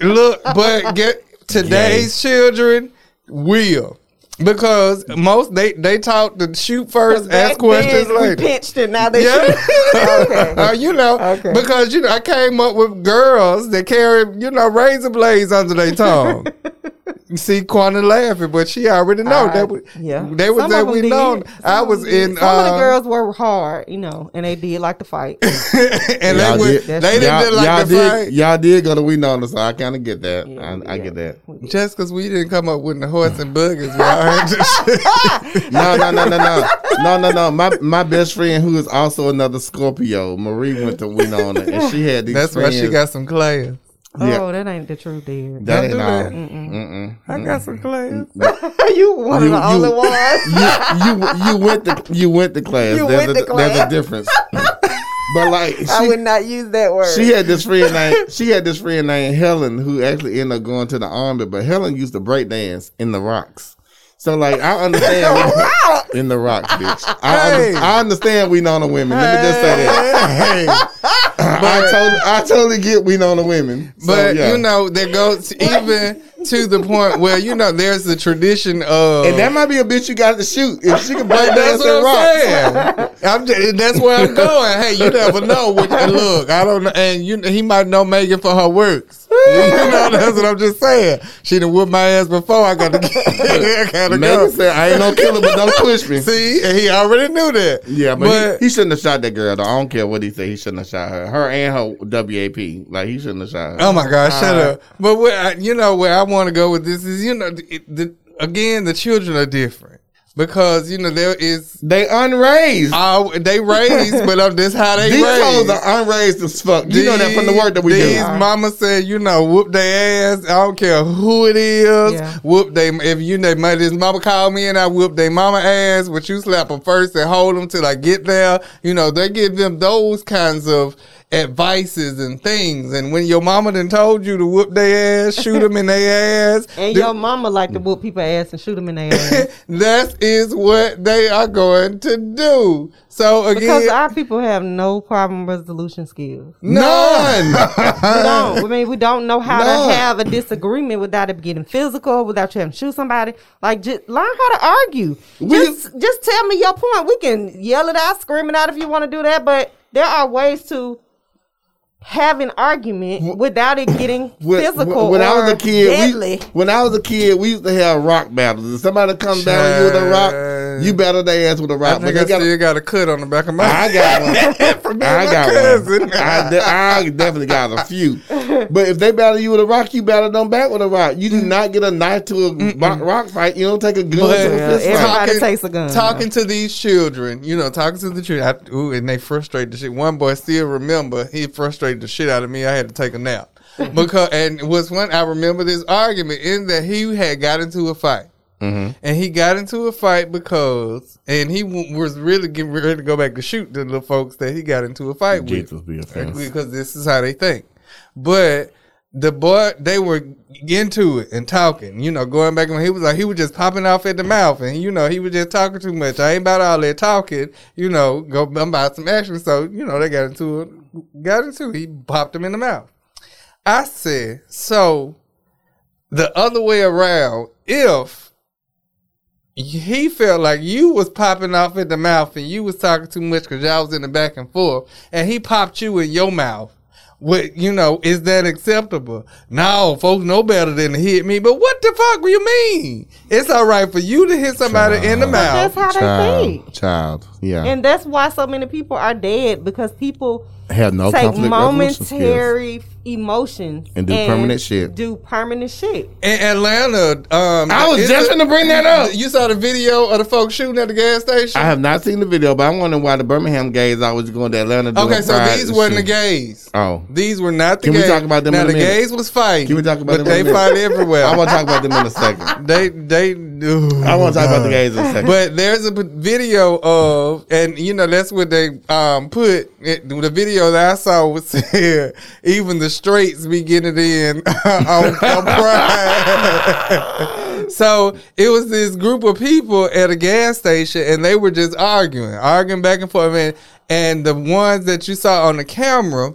[LAUGHS] Look, but get today's children will. Because most they they taught to shoot first, ask questions then, we later. pinched it. Now they Yeah. [LAUGHS] okay. Uh, you know, Okay. because you know, I came up with girls that carry, you know, razor blades under their tongue. [LAUGHS] you see, Quanta laughing, but she already know I- that. We, yeah, they was Some that we know. I of was 'em did. in. Some of the uh, girls were hard, you know, and they did like to fight. [LAUGHS] and they, Y'all would, did- they didn't y'all, like y'all to did, fight. Y'all did go to we know so I kind of get that. Yeah, I, I get that. Just because we didn't come up with the horse and buggies, we all had to [LAUGHS] No, no, no, no, no, no, no, no. My my best friend, who is also another Scorpio, Marie went to Wenonah, and she had these. That's why she got some class. Yeah. Oh, that ain't the truth, dear. That ain't do all. that. Mm-mm. I got some class. [LAUGHS] you one You- of the only ones. [LAUGHS] You you you went to you went to class. You there's went a, to There's a difference. but like I she, would not use that word. she had this friend named [LAUGHS] she had this friend named Helen who actually ended up going to the army. But Helen used to break dance in the rocks. So like I understand [LAUGHS] in the rock, bitch. I, Hey. under, I understand we know the women. Let me just say that. Hey. [LAUGHS] I totally I totally get we know the women. So, But yeah. you know, there goes even to the point where you know there's the tradition of And that might be a bitch you got to shoot. If she can break But in what rocks. I'm saying. I'm just, that's where I'm going. Hey, you never know. What, look, I don't know, and you he might know Megan for her works. [LAUGHS] you know, that's what I'm just saying. She done whooped my ass before I got to [LAUGHS] I gotta Megan go. said, I ain't no killer, but don't push me. [LAUGHS] See, and he already knew that. Yeah, but, he, he shouldn't have shot that girl. Though. I don't care what he said. He shouldn't have shot her. Her and her WAP. Like he shouldn't have shot her. Oh my God, shut uh, up. But where you know where I want to go with this is, you know, the, the, again, the children are different because you know there is. They unraised. Uh, they raised, but uh, this how they [LAUGHS] These hoes raised. are unraised as fuck. You know that from the work that we these do. mama said, you know, whoop their ass. I don't care who it is. Yeah. Whoop they if you know my this mama called me and I whoop their mama ass, but you slap them first and hold them till I get there. You know, they give them those kinds of advices and things. And when your mama done told you to whoop their ass, shoot them in their ass, [LAUGHS] And th- your mama like to whoop people ass and shoot them in their ass. [LAUGHS] that is what they are going to do. So again, because our people have no problem resolution skills. None. [LAUGHS] We don't. I mean, we don't know how None. to have a disagreement without it getting physical, without you having to shoot somebody. Like, just learn how to argue. Just, just tell me your point. We can yell it out, scream it out if you want to do that, but there are ways to have an argument without it getting [COUGHS] When, physical when I was a kid, deadly. we, when I was a kid, we used to have rock battles. If somebody comes down on you with a rock, you battle their ass with a rock. think I got still got a cut on the back of my. I got one. [LAUGHS] From I my got cousin. one. I, de- I definitely got a few. But if they battle you with a rock, you battle them back with a rock. You do mm. not get a knife to a rock, rock fight. You don't take a gun But- to a Yeah, fight. everybody takes a gun. Talking to these children, you know, talking to the children, I, ooh, and they frustrate the shit. One boy still remember he frustrated the shit out of me. I had to take a nap [LAUGHS] because, and it was one I remember this argument in that he had got into a fight. Mm-hmm. And he got into a fight because, and he w- was really getting ready to go back to shoot the little folks that he got into a fight with be because this is how they think. But the boy, they were into it and talking, you know, going back and he was like, he was just popping off at the mouth, and you know, he was just talking too much. I ain't about all that talking, you know. Go, I'm about some action. So you know, they got into it, got into it. He popped him in the mouth. I said, so the other way around, if he felt like you was popping off at the mouth and you was talking too much because y'all was in the back and forth, and he popped you in your mouth. What you know is that acceptable? No, folks know better than to hit me. But what the fuck do you mean? It's all right for you to hit somebody in the mouth. That's mouth. how they think. Child, child, yeah. And that's why so many people are dead because people have no take conflict momentary emotions And do permanent shit. Do permanent shit. In Atlanta, um, I was just a- gonna bring that up. You saw the video of the folks shooting at the gas station. I have not seen the video, but I'm wondering why the Birmingham gays always going to Atlanta. doing okay, so these and wasn't the gays. Oh, These were not the gays. Can we gays. talk about them Now in the minute? gays was fighting. Can we talk about but them in they a fight everywhere. I want to talk about them in a second. [LAUGHS] They they do. I want to talk about the gays in a second. But there's a video of, and you know that's what they um put. It, the video that I saw was [LAUGHS] here. Even the straights be getting it in on, on Pride. so it was this group of people at a gas station, and they were just arguing, arguing back and forth. And, and the ones that you saw on the camera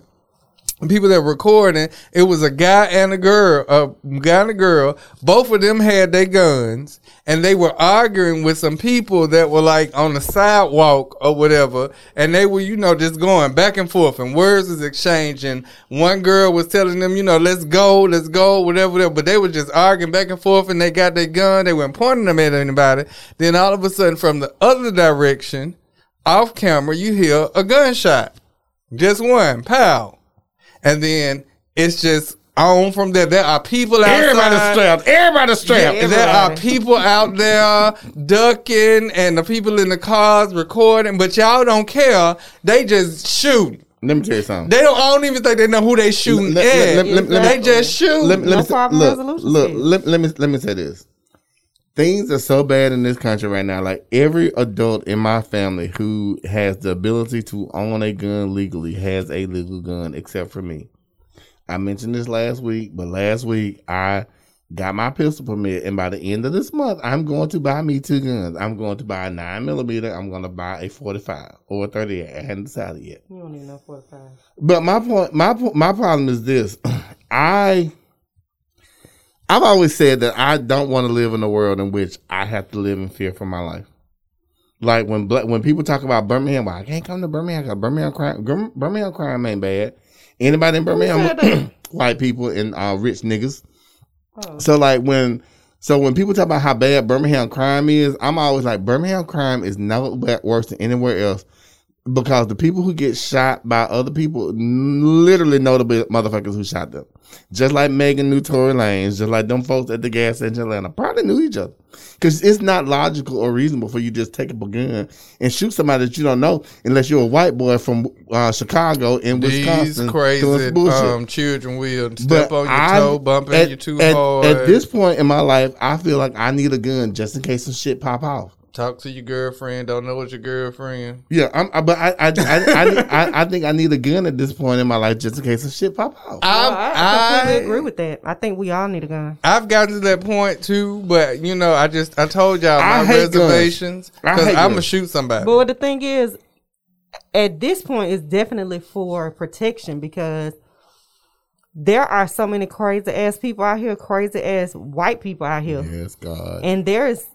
people that were recording, it was a guy and a girl, a guy and a girl. Both of them had their guns, and they were arguing with some people that were like on the sidewalk or whatever, and they were, you know, just going back and forth, and words was exchanging. One girl was telling them, you know, let's go, let's go, whatever, whatever. But they were just arguing back and forth, and they got their gun. They weren't pointing them at anybody. Then all of a sudden, from the other direction, off camera, you hear a gunshot. Just one, pow. And then it's just on from there. There are people outside. Everybody's strapped. Everybody's strapped. Yeah. There are people out there ducking and the people in the cars recording, but y'all don't care. They just shoot. Let me tell you something. They don't. I don't even think they know who they shooting Let- at. let- let- let- they just shoot. Let, let No me say, look, look, let, let me let me say this. Things are so bad in this country right now. Like every adult in my family who has the ability to own a gun legally has a legal gun, except for me. I mentioned this last week, but last week I got my pistol permit, and by the end of this month, I'm going to buy me two guns. I'm going to buy a nine millimeter. I'm going to buy a forty five or a thirty eight. I hadn't decided yet. You don't need no 45. But my point, my my problem is this: [CLEARS THROAT] I, I've always said that I don't want to live in a world in which I have to live in fear for my life. Like when black, when people talk about Birmingham, well, I can't come to Birmingham because Birmingham crime, Birmingham crime ain't bad. Anybody in Birmingham? [CLEARS THROAT] white people and uh, rich niggas. So like when so when people talk about how bad Birmingham crime is, I'm always like Birmingham crime is be- worse than anywhere else because the people who get shot by other people literally know the motherfuckers who shot them. Just like Megan knew Tory Lanez, just like them folks at the gas station in Atlanta probably knew each other. Because it's not logical or reasonable for you to just take up a gun and shoot somebody that you don't know unless you're a white boy from uh, Chicago in These Wisconsin. doing crazy um, children will step But on your I- toe, bumping at, you too at, hard. At this point in my life, I feel like I need a gun just in case some shit pop off. Talk to your girlfriend. Don't know what your girlfriend. Yeah, I'm, I, but I I, I, I, I I think I need a gun at this point in my life just in case some shit pop out. I've, I, I I- agree with that. I think we all need a gun. I've gotten to that point too, but you know, I just I told y'all I my hate reservations because I'm gonna shoot somebody. But the thing is, at this point, it's definitely for protection because there are so many crazy ass people out here, crazy ass white people out here, Yes, God. and there's,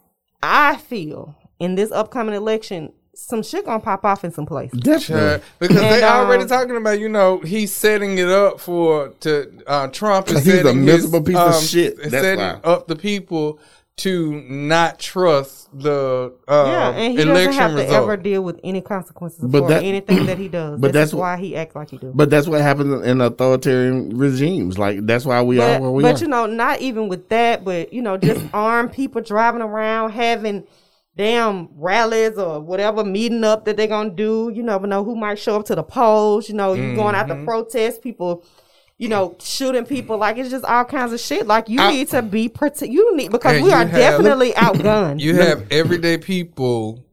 I feel, in this upcoming election, some shit gonna pop off in some place. Definitely. because they And, already um, talking about you know he's setting it up for to uh, Trump is 'Cause he's a miserable his, piece of um, shit. That's setting why. up the people to not trust the uh, Yeah, and he doesn't election have to ever deal with any consequences But for that- anything that he [CLEARS THROAT] does. but this that's is why he acts like he does. But that's what happens in authoritarian regimes. Like that's why we but, are where we but are. you know, not even with that, but you know, just [CLEARS THROAT] armed people driving around having damn rallies or whatever meeting up that they're gonna do. You never know who might show up to the polls. You know, you going out Mm-hmm. to protest, people, you know, shooting people. Like it's just all kinds of shit. Like you I- need to be protect. You need because we are have- definitely outgunned. You have everyday people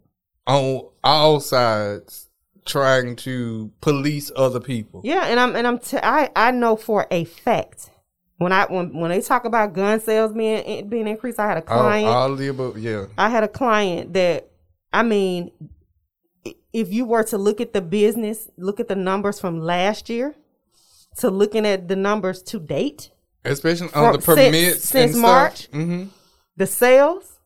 on all sides trying to police other people. Yeah, and I'm and I'm t- I I know for a fact when I when when they talk about gun sales being eh, being increased, I had a All, client. all the above, yeah. I had a client that I mean, if you were to look at the business, look at the numbers from last year, to looking at the numbers to date, Especially on the since- permits since and March? hmm the sales,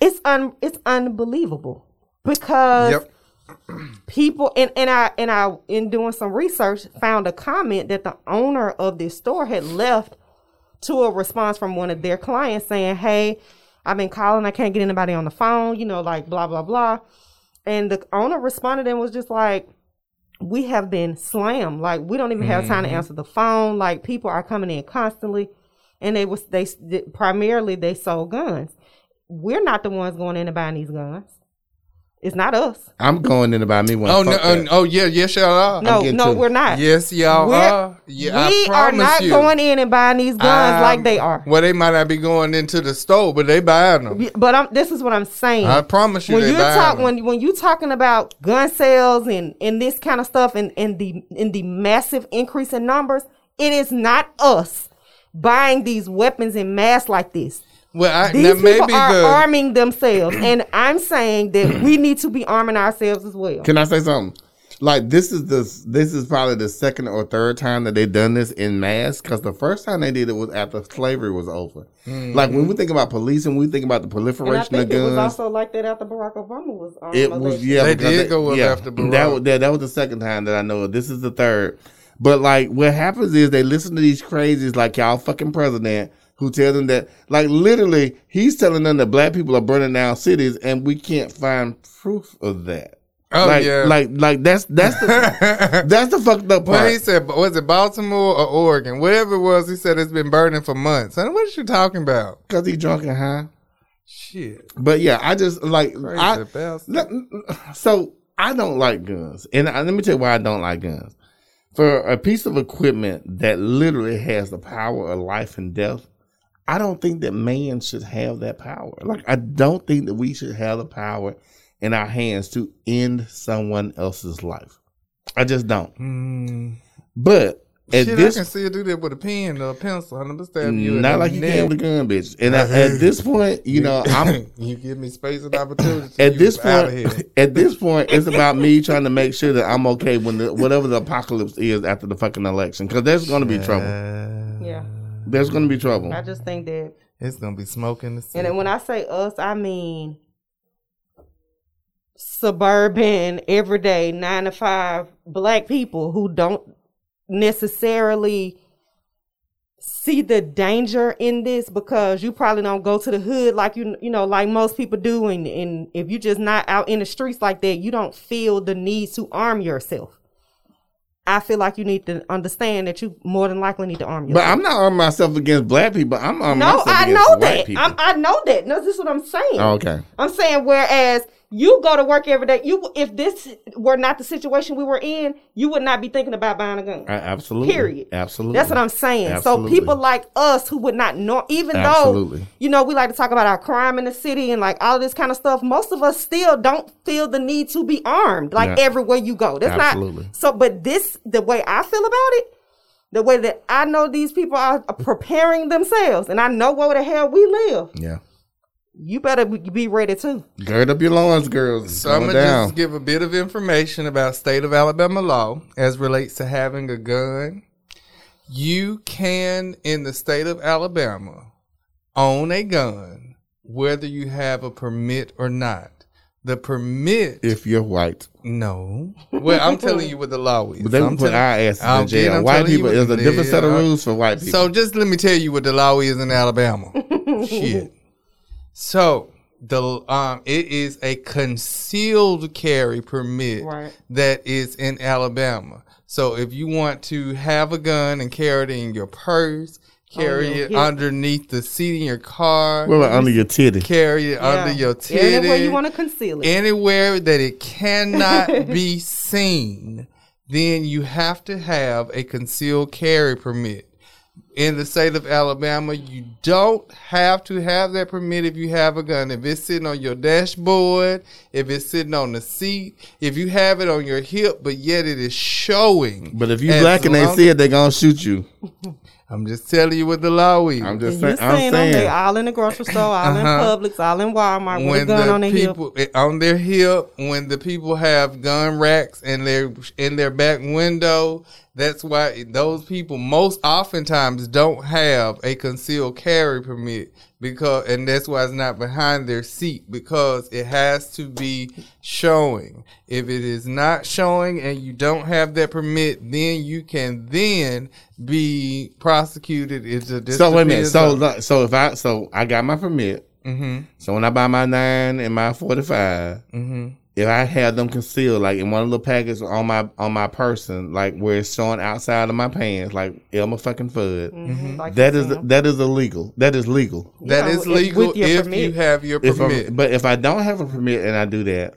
it's un it's unbelievable because Yep. people and and I and I in doing some research found a comment that the owner of this store had left to a response from one of their clients saying, "Hey, I've been calling, I can't get anybody on the phone, you know, like blah blah blah." And the owner responded and was just like, "We have been slammed. Like we don't even have time to mm-hmm. answer the phone. Like people are coming in constantly." And they was they primarily they sold guns. We're not the ones going in and buying these guns. It's not us. I'm going in to buy me one. Oh no! Uh, that. oh yeah! Yes, y'all are. No, no, to- we're not. Yes, y'all We're- are. Yeah, we I are not you. going in and buying these guns Um, like they are. Well, they might not be going into the store, but they buying them. But I'm, this is what I'm saying. I promise you, when you buying talk them. when when you talking about gun sales and and this kind of stuff and and the in the massive increase in numbers, it is not us buying these weapons in mass like this. Well, I, These now people maybe are the arming themselves, and I'm saying that we need to be arming ourselves as well. Can I say something? Like this is the this is probably the second or third time that they've done this in mass because the first time they did it was after slavery was over. Mm-hmm. Like when we think about policing, we think about the And I proliferation of guns. it was also like that after Barack Obama was armed. It was yeah. They because did go up after That Barack. was that, that was the second time that I know. of. This is the third. But like what happens is they listen to these crazies like y'all fucking president who tell them that like literally he's telling them that black people are burning down cities and we can't find proof of that. Oh like, yeah. like like that's that's the [LAUGHS] that's the fucked up Well, he said, was it Baltimore or Oregon? Whatever it was, he said it's been burning for months. And what are you talking about? Because he drunk and high. Shit. But yeah, I just like Crazy I, bastard. So I don't like guns, and I, let me tell you why I don't like guns. For a piece of equipment that literally has the power of life and death, I don't think that man should have that power. Like I don't think that we should have the power in our hands to end someone else's life. I just don't. Mm. But at Shit, this I can still do that with a pen or a pencil. I'm gonna stab you. not like you neck. can with a gun, bitch. And at, at this point, you know, [LAUGHS] I'm you give me space and opportunity. at this point, [LAUGHS] at this point, it's about me trying to make sure that I'm okay when the, whatever the apocalypse is after the fucking election, because there's going to be trouble. Yeah, There's going to be trouble. I just think that It's gonna be smoking. the. And then when I say us, I mean suburban, everyday, nine to five black people who don't necessarily see the danger in this because you probably don't go to the hood like you you know like most people do and, and if you're just not out in the streets like that you don't feel the need to arm yourself i feel like you need to understand that you more than likely need to arm yourself. But I'm not arming myself against black people. I'm arming no myself i against know white that people. I'm, i know that no this is what i'm saying Oh, okay. i'm saying whereas you go to work every day you if this were not the situation we were in you would not be thinking about buying a gun A- absolutely. Period. Absolutely. That's what I'm saying. Absolutely. So people like us who would not know, even Absolutely. though you know we like to talk about our crime in the city and like all this kind of stuff. Most of us still don't feel the need to be armed, like Yeah. everywhere you go. That's Absolutely. not so. But this, the way I feel about it, the way that I know these people are preparing themselves, and I know where the hell we live. Yeah. You better be- be ready too. Gird up your loins, girls. So So I'm gonna down. just give a bit of information about state of Alabama law as relates to having a gun. You can, in the state of Alabama, own a gun whether you have a permit or not. The permit, if you're white. no. Well, I'm telling you what the law is. But they I'm will put telling- our asses I'm in jail. getting- white people, what- there's a different set of rules for white people. So just let me tell you what the law is in Alabama. [LAUGHS] Shit. So the um it is a concealed carry permit Right. that is in Alabama. So if you want to have a gun and carry it in your purse, carry your it hip. underneath the seat in your car, what about under your titty? carry it under your titty, Anywhere you want to conceal it. anywhere that it cannot [LAUGHS] be seen, then you have to have a concealed carry permit. In the state of Alabama, you don't have to have that permit if you have a gun. If it's sitting on your dashboard, if it's sitting on the seat, if you have it on your hip, but yet it is showing. But if you black and they see it, they gonna shoot you. [LAUGHS] I'm just telling you what the law is. I'm just saying. saying I'm them, they all in the grocery store, all in Uh-huh. Publix, all in Walmart with a gun the on their hip. people eh, on their hip, when the people have gun racks in their in their back window, that's why those people most oftentimes don't have a concealed carry permit because, and that's why it's not behind their seat because it has to be showing. If it is not showing and you don't have that permit, then you can then be prosecuted. It's a So wait a minute. So look, so if I so I got my permit. Mhm. So when I buy my nine and my forty Mhm. If I have them concealed, like in one of the packets on my on my person, like where it's showing outside of my pants, like Elmer fucking Fudd, Mhm, like that you is saying. that is illegal. That is legal. That Yeah, is legal with if permit. you have your permit. I'm, but if I don't have a permit and I do that,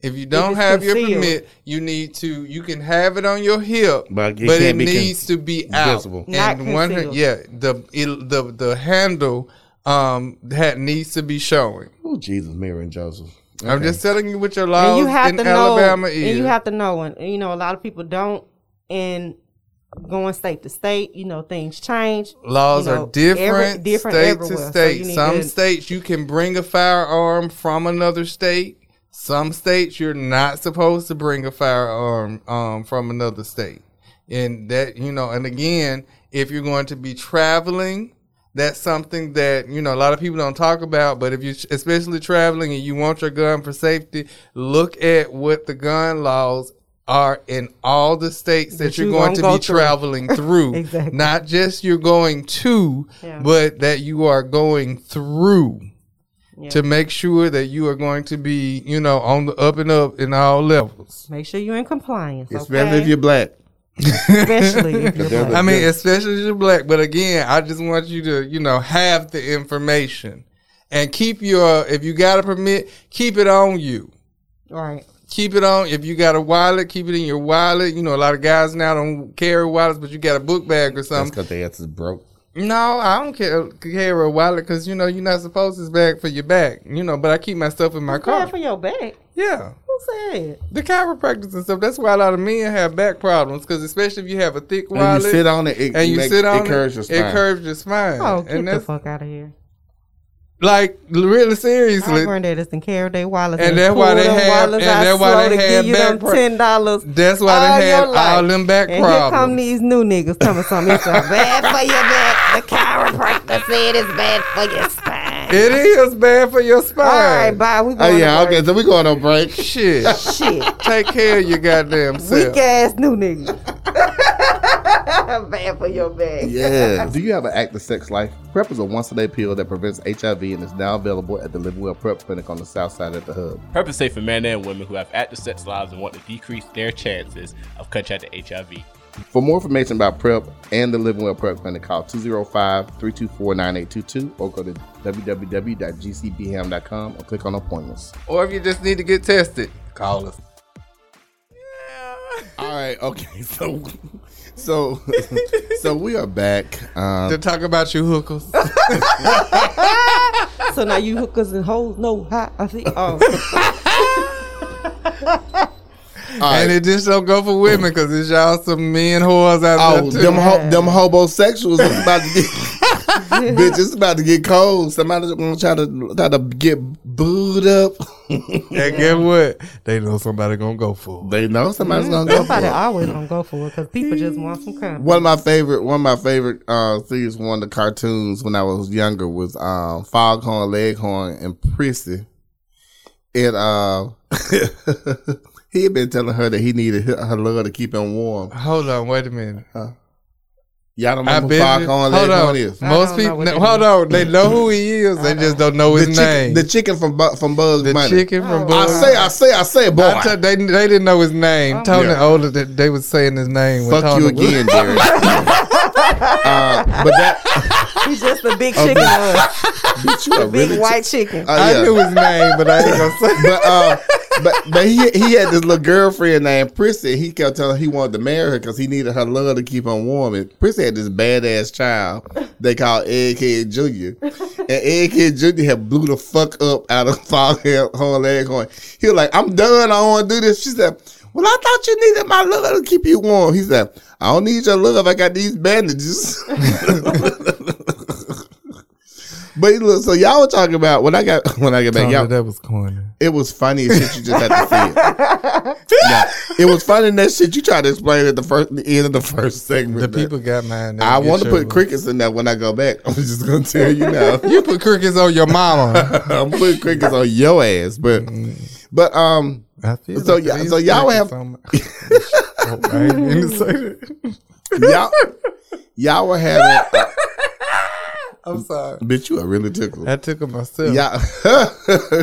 If you don't it's have your permit, you need to. You can have it on your hip, But but it it, con- needs to be out. visible. Not And one, concealed. yeah, the it, the the handle um that needs to be showing. oh Jesus, Mary and Joseph. I'm just telling you what your laws you have in to Alabama know, is. and you have to know, and you know, a lot of people don't. And going state to state, you know, things change. Laws you know, are different, every- different state everywhere. to state. need Some to- states you can bring a firearm from another state. Some states you're not supposed to bring a firearm um, from another state. And that you know, and again, if you're going to be traveling, that's something that you know a lot of people don't talk about. But if you, especially traveling, and you want your gun for safety, look at what the gun laws are in all the states that, That you're going gonna to go be through. traveling [LAUGHS] through. Exactly. Not just you're going to, Yeah. but that you are going through Yeah. to make sure that you are going to be, you know, on the up and up in all levels. Make sure you're in compliance. especially okay? if you're black. Especially if you're black. I mean, especially if you're black. But again, I just want you to, you know, have the information and keep your, if you got a permit, keep it on you. right. Keep it on. If you got a wallet, keep it in your wallet. You know, a lot of guys now don't carry wallets, but you got a book bag or something. That's something. because their ass is broke. No, I don't care, carry a wallet because you know you're not supposed to bag for your back. You know, but I keep my stuff in my Bad car. for your back. Yeah, Who said? the chiropractors and stuff. That's why a lot of men have back problems because especially if you have a thick And wallet you sit on it, it and you makes, sit on it curves your it, spine. it curves your spine. Oh, get and the fuck out of here. like really My seriously. granddaddies can carry their wallets. And that's why pull they them have- and that's why slow they to have give you them back pro- ten dollars. That's why they had all them back and here come these new niggas coming something. It's bad for your back. The chiropractor said it's bad for your spine. It is bad for your spine. All right, bye. We Oh yeah, to okay. break. So we going on break. Shit. Shit. Take care of your goddamn self. Weak ass new niggas. [LAUGHS] Bad for your back. Yeah. [LAUGHS] Do you have an active sex life? PrEP is a once a day pill that prevents HIV and is now available at the Live Well PrEP Clinic on the south side of the hub. PrEP is safe for men and women who have active sex lives and want to decrease their chances of contracting HIV. For more information about PrEP and the Living Well PrEP Clinic, call 205 324 9822 or go to www.gcbham.com and click on appointments. Or if you just need to get tested, call us. Yeah. All right, okay, [LAUGHS] so so [LAUGHS] so we are back. Um, To talk about you hookers. [LAUGHS] So now you hookers and hoes know how I see. Oh, all right. And it just don't go for women because it's y'all some men whores out Oh, there too. them ho- them homosexuals is about to get [LAUGHS] bitch. It's about to get cold. Somebody's gonna try to try to get booed up. and guess what? They know somebody gonna go for. it. they know somebody's gonna go. For somebody it. always gonna go for it because people just want some company. One of my favorite, one of my favorite uh things, one of the cartoons when I was younger was um Foghorn Leghorn and Prissy. And uh [LAUGHS] he had been telling her that he needed her her love to keep him warm. Hold on, wait a minute. Y'all don't I know who bet hold Leghorn on. is. Most don't know people, what no, hold on, they know who he is. They just don't know The his chicken, name. the chicken from Bu- from Bugs The Bunny. chicken from Oh, I say, I say, I say, boy. I tell- they they didn't know his name. Oh. Tony Yeah. older that they was saying his name. when Fuck Tony you was- again, [LAUGHS] Derek. Uh, but that, [LAUGHS] He's just a big chicken, bitch, you a big really white chicken. Uh, I knew his name, but I ain't gonna say. but uh, but but he he had this little girlfriend named Prissy. He kept telling her he wanted to marry her because he needed her love to keep him warm. And Prissy had this badass child they called Egghead Junior, and Egghead Junior had blew the fuck up out of [LAUGHS] Foghorn Leghorn. He was like, "I'm done. I don't want to do this." She said. Well, I thought you needed my love to keep you warm. He said, I don't need your love. I got these bandages. [LAUGHS] but look, so y'all were talking about when I got when I get back, y'all, that was corny. it was funny shit. You just had to see it. yeah, it was funny that shit. You tried to explain at the first, the end of the first segment. The people got mine. I want to put crickets in there when I go back. [LAUGHS] I'm just gonna tell you now. [LAUGHS] You put crickets on your mama. I'm putting crickets on your ass, but but um, I feel So like y'all- so y'all have- Oh, I ain't mean to say that. y'all y'all were having. [LAUGHS] I'm sorry. bitch, you are really tickled. I took it myself. Yeah, [LAUGHS]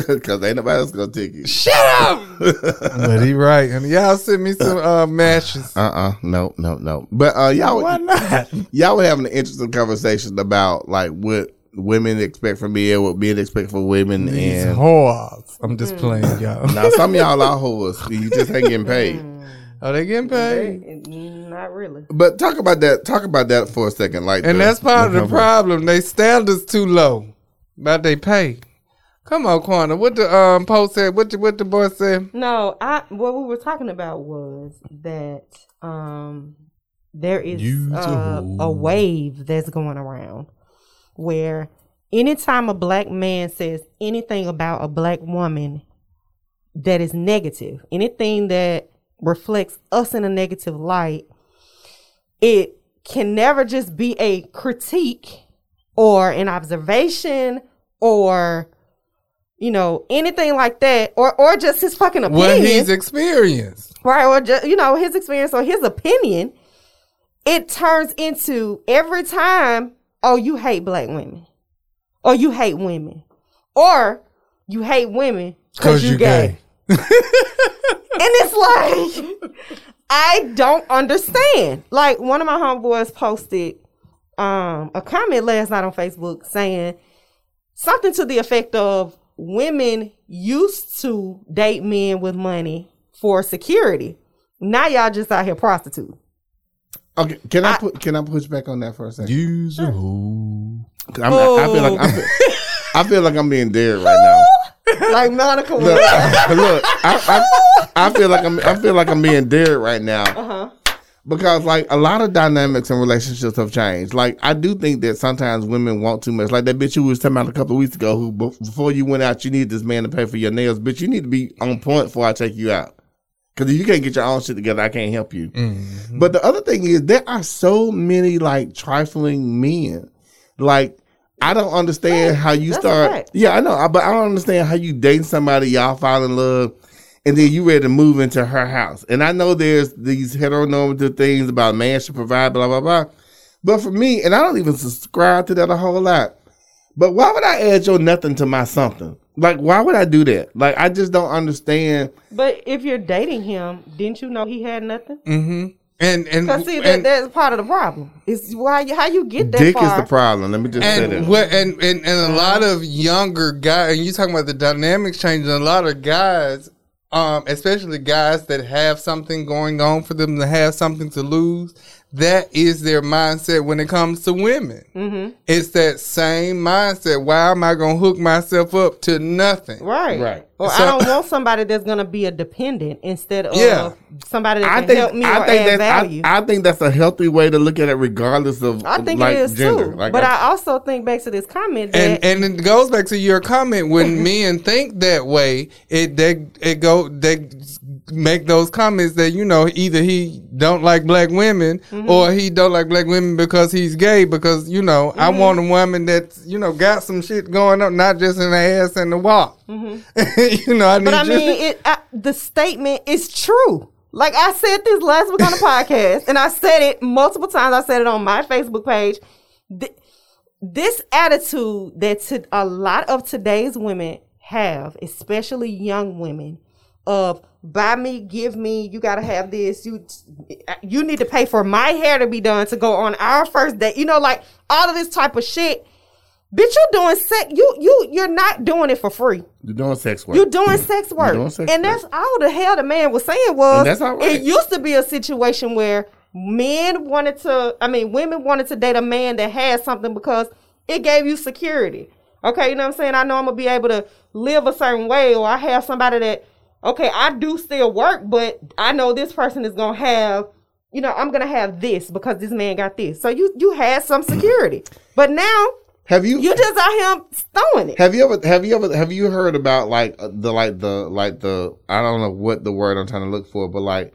because ain't nobody else gonna take it. Shut up. but he right. And y'all sent me some uh, matches. Uh uh no no no. But uh, y'all Why not? y'all were having an interesting conversation about like what women expect from men, what men expect from women, These and whores. I'm just playing, y'all. now some of y'all are whores. You just ain't getting paid. Are they getting paid? Not really. But talk about that. Talk about that for a second. Like, And the- that's part of the the- problem. They standards too low. About they pay. Come on, Quana. What the um post said? What the, what the boy said? No, I what we were talking about was that um there is Use a a wave that's going around where anytime a black man says anything about a black woman that is negative, anything that reflects us in a negative light, it can never just be a critique or an observation or you know anything like that or or just his fucking opinion What he's experienced. right or just you know his experience or his opinion it turns into every time oh you hate black women or you hate women or you hate women because you gay. [LAUGHS] and it's like i don't understand like one of my homeboys posted um a comment last night on facebook saying something to the effect of women used to date men with money for security. Now y'all just out here prostitute. Okay, can I, put can I push back on that for a second? Use a hoe. I'm, I feel like I feel, I feel like I'm being dared right now. [LAUGHS] Like Monica was. Look, [LAUGHS] look I, I, I feel like I'm I feel like I'm being dared right now. Uh-huh. Because like a lot of dynamics and relationships have changed. Like I do think that sometimes women want too much. Like that bitch you was talking about a couple of weeks ago, who before you went out, you need this man to pay for your nails. Bitch, you need to be on point before I take you out. Because if you can't get your own shit together, I can't help you. Mm-hmm. But the other thing is, there are so many like trifling men. Like I don't understand how you start. fact. Yeah, I know, I- but I don't understand how you date somebody, y'all fall in love, and then you ready to move into her house. And I know there's these heteronormative things about man should provide, blah blah blah. But for me, and I don't even subscribe to that a whole lot. But why would I add your nothing to my something? Like, why would I do that? Like, I just don't understand. But if you're dating him, didn't you know he had nothing? Mm-hmm. And and Because see, that, and, that's part of the problem. It's why you, how you get that Dick far. is the problem. Let me just say and that. what and, and and a lot of younger guys, and you talking about the dynamics changing. A lot of guys, um, especially guys that have something going on for them to have something to lose. That is their mindset when it comes to women. Mm-hmm. It's that same mindset. Why am I gonna hook myself up to nothing? Right. Right. Or So- I don't want somebody that's gonna be a dependent instead of Yeah. somebody that I can think help me I or think add that's value. I, I think that's a healthy way to look at it, regardless of I think like, it is gender. too. Like, but I, also think back to this comment that and and it goes back to your comment when [LAUGHS] men think that way it they it go they make those comments that you know either he don't like black women Mm-hmm. or he don't like black women because he's gay because you know I Mm-hmm. want a woman that's you know got some shit going on not just in the ass and the walk [LAUGHS] you know I need But I you mean, it, I, the statement is true. Like I said this last week on the [LAUGHS] podcast, and I said it multiple times. I said it on my Facebook page. Th- this attitude that to, a lot of today's women have, especially young women, of buy me, give me, you gotta have this, you you need to pay for my hair to be done to go on our first date. You know, like all of this type of shit. Bitch, you're doing sex. You you you're not doing it for free. you're doing sex work. You're doing sex work, doing sex and work. that's all the hell the man was saying was. And that's all right. It used to be a situation where men wanted to, I mean, women wanted to date a man that had something because it gave you security. Okay, you know what I'm saying? I know I'm gonna be able to live a certain way, or I have somebody that, okay, I do still work, but I know this person is gonna have, you know, I'm gonna have this because this man got this. So you you had some security, but now have you you just out here throwing it. Have you ever have you ever have you heard about like uh, the like the like the I don't know what the word I'm trying to look for, but like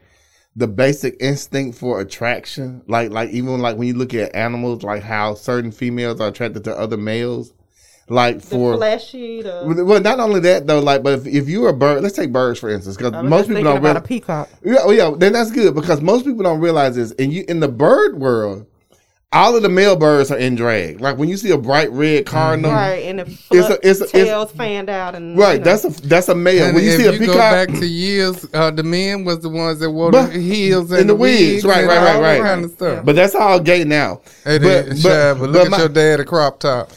the basic instinct for attraction, like like even like when you look at animals, like how certain females are attracted to other males, like The for fleshy, the well, not only that though, like but if, if you're a bird, let's take birds for instance, because most people don't about a peacock. yeah, oh yeah, then that's good because most people don't realize this. And you in the bird world, all of the male birds are in drag. Like when you see a bright red cardinal, Right, and the It's a- it's a- it's- tails fanned out, and right? you know. That's a that's a male. And when you if see a you peacock, go back to years, uh, the men was the ones that wore But- the heels and, and the wigs, right, and right, right, all right. that kind of stuff. but that's all gay now. Hey, but, but, but, but look at my- your dad a crop top.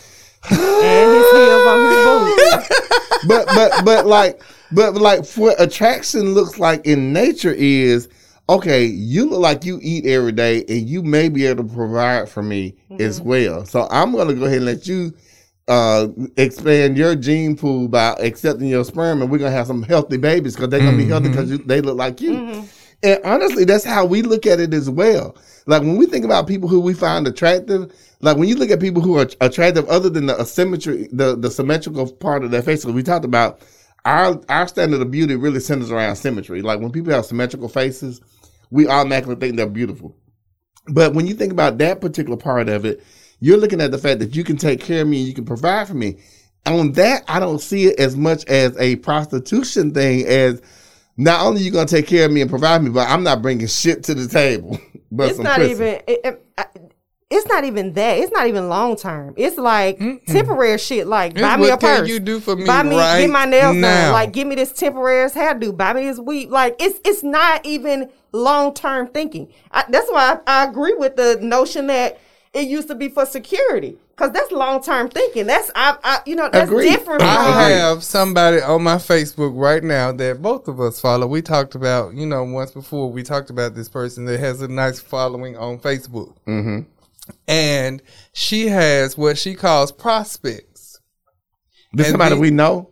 And his heels on his boots. [LAUGHS] but but but like but like what attraction looks like in nature is okay you look like you eat every day and you may be able to provide for me as mm-hmm. well. So i'm gonna go ahead and let you uh expand your gene pool by accepting your sperm and we're gonna have some healthy babies because they're gonna be healthy because mm-hmm. they look like you. Mm-hmm. And honestly that's how we look at it as well. Like when we think about people who we find attractive like when you look at people who are attractive other than the asymmetry the the symmetrical part of their face 'cause we talked about our our standard of beauty really centers around symmetry like when people have symmetrical faces we automatically think they're beautiful but when you think about that particular part of it you're looking at the fact that you can take care of me and you can provide for me on that i don't see it as much as a prostitution thing as not only you gonna take care of me and provide me, but I'm not bringing shit to the table. [LAUGHS] But it's not pussy. even. It, it, it's not even that. It's not even long term. It's like temporary shit. Like It's buy me a what can purse. you do for me buy me, right get my nails now? done. Like give me this temporary hairdo. Buy me this weave. Like it's it's not even long term thinking. I, that's why I, I agree with the notion that it used to be for security because that's long term thinking. That's I, I you know that's Agreed. different. I have somebody on my Facebook right now that both of us follow. We talked about, you know, once before we talked about this person that has a nice following on Facebook. Mm-hmm. And she has what she calls prospects. This and somebody the- we know.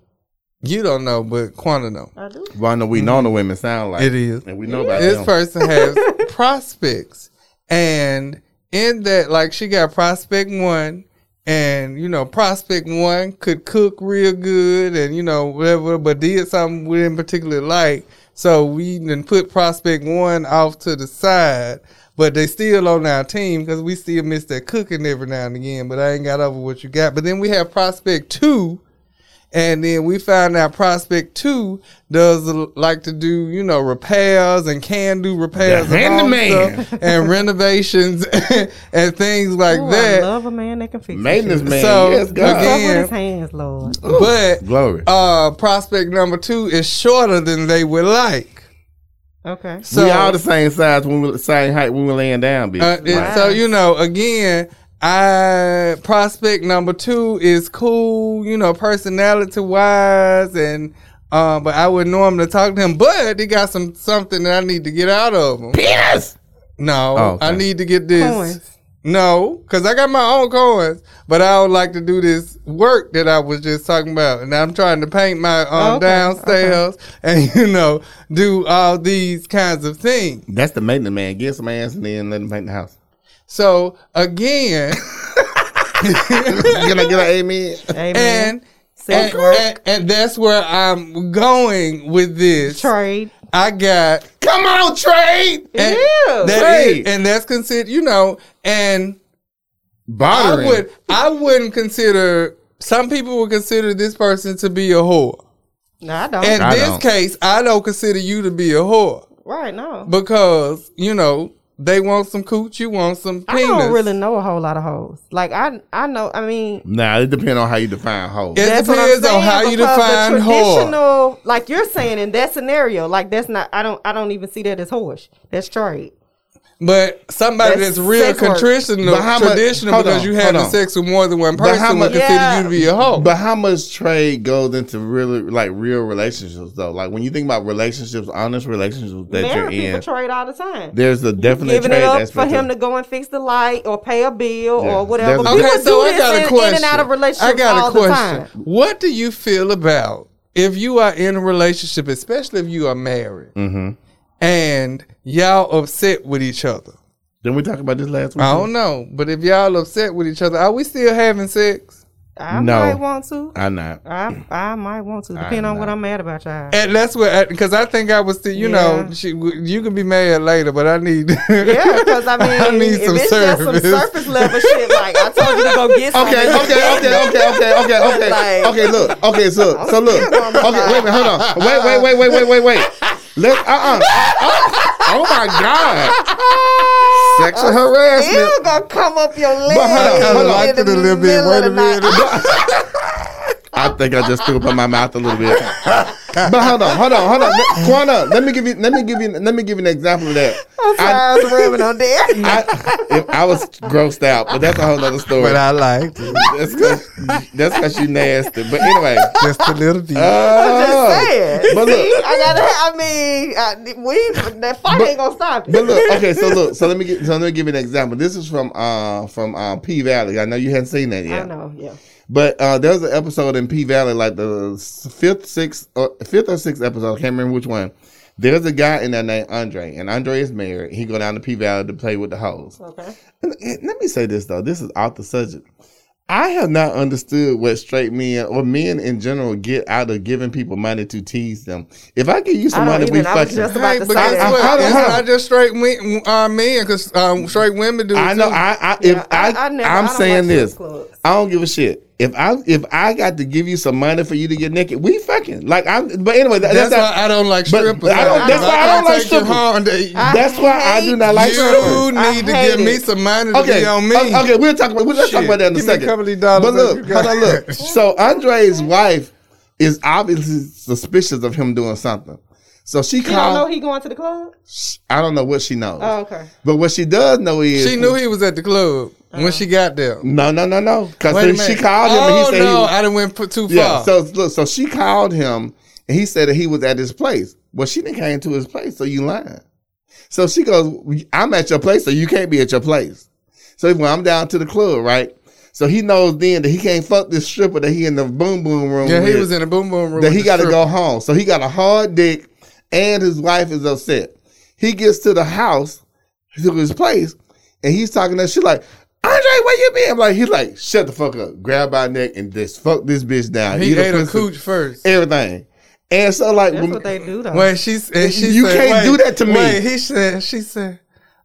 You don't know, but Quanta know. I do. Well, I know we know the women sound like It is. and we know about This them. person has [LAUGHS] prospects. And in that, like, she got prospect one. And, you know, prospect one could cook real good and, you know, whatever, but did something we didn't particularly like. So we then put prospect one off to the side, but they still on our team because we still miss that cooking every now and again. But I ain't got over what you got. But then we have prospect two, And then we find out Prospect Two does like to do, you know, repairs and can do repairs The and, home stuff and [LAUGHS] renovations [LAUGHS] and things like Ooh, I that. love a man that can fix Maintenance man. So, yes, God. again- Fuck with his hands, Lord. But Glory. uh, prospect number two is shorter than they would like. Okay. So we all the same size when we the same height when we were laying down, bitch. Uh, and so you know, again, I prospect number two is cool, you know, personality wise, and uh, but I would normally talk to him, but he got some something that I need to get out of him. Penis. No, Oh, okay. I need to get this. Coins. No, because I got my own coins, but I would like to do this work that I was just talking about, and I'm trying to paint my um, Okay, downstairs, and [LAUGHS] you know, do all these kinds of things. That's the maintenance man. Get some ass and then let him paint the house. So again. [LAUGHS] Can I get an amen? Amen. and Sex and, and, and that's where I'm going with this. Trade. I got Come on, trade. and Yeah. that Right. is- and that's considered, you know, and I would I wouldn't consider some people would consider this person to be a whore. No, I don't. In I this don't. case, I don't consider you to be a whore right, no. because you know they want some cooch, you want some I don't really know a whole lot of hoes. Like I, I know. I mean, Nah, it depends on how you define hoe. It that's what I'm depends on how you because define the whore. traditional, like you're saying in that scenario, like that's not. I don't. I don't even see that as horse. That's trade. But somebody That's that's, real sex work. traditional, much- traditional because on, you hold having sex with more than one But how person much- would consider Yeah. you to be a hoe. But how much trade goes into really like real relationships though? Like when you think about relationships, honest relationships that Married you're people in, trade all the time. there's a definite Giving trade it up for him to go and fix the light or pay a bill Yeah. or whatever. There's- People Okay, so do I this got a question. in and out of relationships I got all a question. the time. What do you feel about if you are in a relationship, especially if you are married, Mm-hmm. And y'all upset with each other? Didn't we talk about this last week? I don't know, but if y'all upset with each other, are we still having sex? I No. might want to. I'm not. I I might want to, depending on what I'm mad about, y'all. And that's what, because I think I was still, you know, Yeah. she, you can be mad later, but I need, [LAUGHS] Yeah, because I mean, I need if some it's service. just some surface level shit, like I told you to go get some. Okay, okay, okay, okay, okay, okay, okay, [LAUGHS] Like- okay. Look, okay, so so look. [LAUGHS] Okay, wait a minute, hold on. Wait, wait, wait, wait, wait, wait, wait. Let uh uh. [LAUGHS] Oh my god. Sexual harassment. Ew, gonna come up your leg. hold on, hold on. in Like the it a little bit. middle Wait of a the night. minute. [LAUGHS] I think I just threw up in my mouth a little bit. [LAUGHS] But hold on, hold on, hold on. Quanta, let me give you let me give you let me give you an example of that. I'm sorry, I, was rubbing on there. [LAUGHS] I, I was grossed out, but that's a whole other story. but I liked it. that's cause that's cause you nasty. But anyway. Just a little bit. I'm Just saying. But See, look, I gotta. I mean, I, we that fight ain't gonna stop it. But look, [LAUGHS] okay, so look, so let me get, so let me give you an example. This is from uh from uh, P Valley. I know you hadn't seen that yet. I know. Yeah. But uh, there was an episode in P Valley, like the fifth, sixth, or fifth or sixth episode. I can't remember which one. There's a guy in there named Andre, and Andre is married. He go down to P Valley to play with the hoes. Okay. And, and let me say this though, this is off the subject. I have not understood what straight men or men in general get out of giving people money to tease them. If I give you some don't money, we even. I fucking. just about Hey, to but say guess that. what? Hold It's not just straight men, uh, men, because um, straight women do it I know. too. I, I Yeah, if I, I- I never- I, I am don't saying this. I don't give a shit. If I if I got to give you some money for you to get naked, we fucking like I'm. But anyway, that, That's that's why I don't like but strippers. I don't- that's If why I don't like take you strippers. home, that's why I do not like hate strippers. you I need to hate give me some money to Okay, be on me. o- okay, we'll talk about we'll, let's talk about that in a Give me a second. couple of dollars but look, you got. hold on, look. [LAUGHS] So Andre's wife is obviously suspicious of him doing something. So she You don't know he going to the club? I don't know what she knows, Oh, okay. but what she does know is She knew he was at the club when she um, got there. No, no, no, no. Because minute. she called him oh, and he oh, said no, he I didn't went put too far. Yeah. So look, so she called him and he said that he was at his place. Well, she didn't came to his place, so you lying. So she goes, I'm at your place, so you can't be at your place. So when I'm down to the club, right? So he knows then that he can't fuck this stripper that he in the boom boom room. yeah, he with, was in a boom boom room. that he got to stripper. go home. So he got a hard dick, and his wife is upset. He gets to the house, to his place, and he's talking that shit like, Andre, where you been? I'm like, he's like, shut the fuck up, grab my neck and just fuck this bitch down. He Eat ate a pussy, cooch first. everything. And so like, That's when- what they do though. Wait, she's and she You said, can't wait, do that to me. Wait, he said, she said,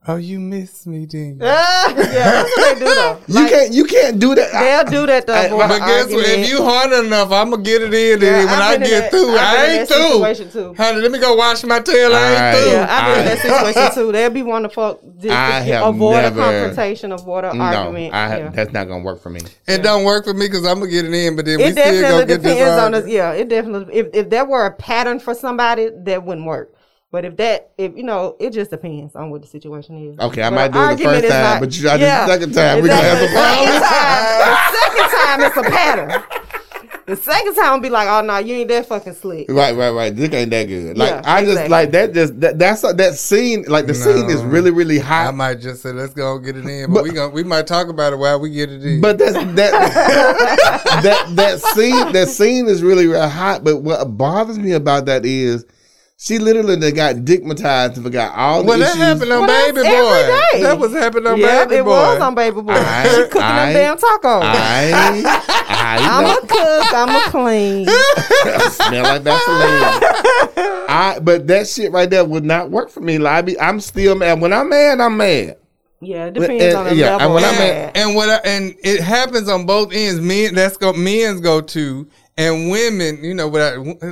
Oh, you miss me, didn't you? Ah, [LAUGHS] yeah, that's what they do though. You can't. You can't do that. I- They'll do that though. I- But guess what? If argument. you hard enough, I'm gonna get it in. Yeah, and when I get that- through, I ain't that through. too. Honey, let me go wash my tail. I ain't Alright. through. Yeah, I've been in that situation too. They'll be wanting to fuck, just I have avoid never- a confrontation, avoid an no, argument. I have, yeah. that's not gonna work for me. It don't work for me because I'm gonna get it in, but then we It still definitely gonna get this depends on us. Yeah, it definitely. If if there were a pattern for somebody, that wouldn't work. But if that, if you know, it just depends on what the situation is. Okay, I But might do it the first time, not- but you try this the second time, We're gonna have exactly. some The second time, the second time, it's a pattern. The second time, I'll be like, oh no, you ain't that fucking slick. Right, right, right. This ain't that good. Like Yeah, I just like that. Just that, that's that scene. Like the scene is really, really, hot. I might just say let's go get it in, but, But- we gonna we might talk about it while we get it in. But that's that [LAUGHS] that that scene that scene is really, really hot. But what bothers me about that is she literally done got digmatized and forgot all the well, that happened on Well, Baby Boy. every day. That was happening on yeah, Baby it Boy. It was on Baby Boy. I- she cooking I- them damn tacos. I, [LAUGHS] I I'm a cook. I'm a clean. [LAUGHS] smell like Vaseline. I but that shit right there would not work for me. Like I be, I'm still mad. When I'm mad, I'm mad. Yeah, it depends and- on the yeah, level. and when of I'm mad. and what I, and it happens on both ends. Men that's go men's go to and women. You know, what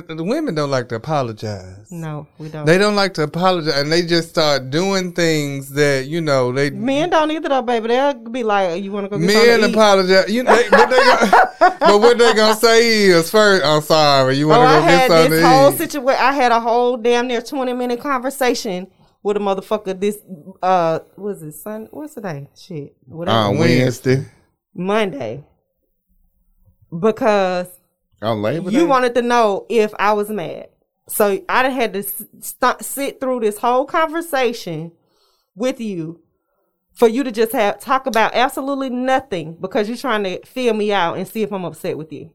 the women don't like to apologize. no, we don't. They don't like to apologize, and they just start doing things that you know they Men don't either though, baby. They'll be like, "You want to go get men something to eat?" apologize. You know, they, but, they gonna, [LAUGHS] but what they gonna say is first, I'm sorry. You Oh, want to I go get had something this whole situation. I had a whole damn near twenty minute conversation with a motherfucker. This uh, was it Sun? What's the day? Shit, whatever. When? Wednesday, Monday, because on Labor Day. you wanted to know if I was mad. So I done had to s- st- sit through this whole conversation with you for you to just have talk about absolutely nothing because you're trying to feel me out and see if I'm upset with you.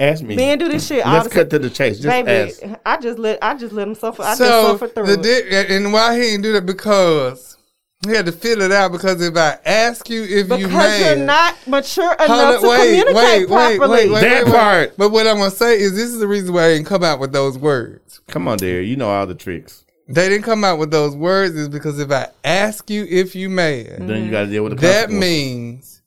ask me. Men do this shit all Let's the cut to the chase. Just Baby, ask. I just let I just let him suffer. I just suffer through the it. di- and why he didn't do that because he had to fill it out because if I ask you if you because mad, you're not mature enough up, to wait, communicate wait, wait, properly. wait, wait, That wait, wait. part. But what I'm gonna say is this is the reason why I didn't come out with those words. Come on, dear. You know all the tricks. They didn't come out with those words is because if I ask you if you mad, Then you got to deal with the that means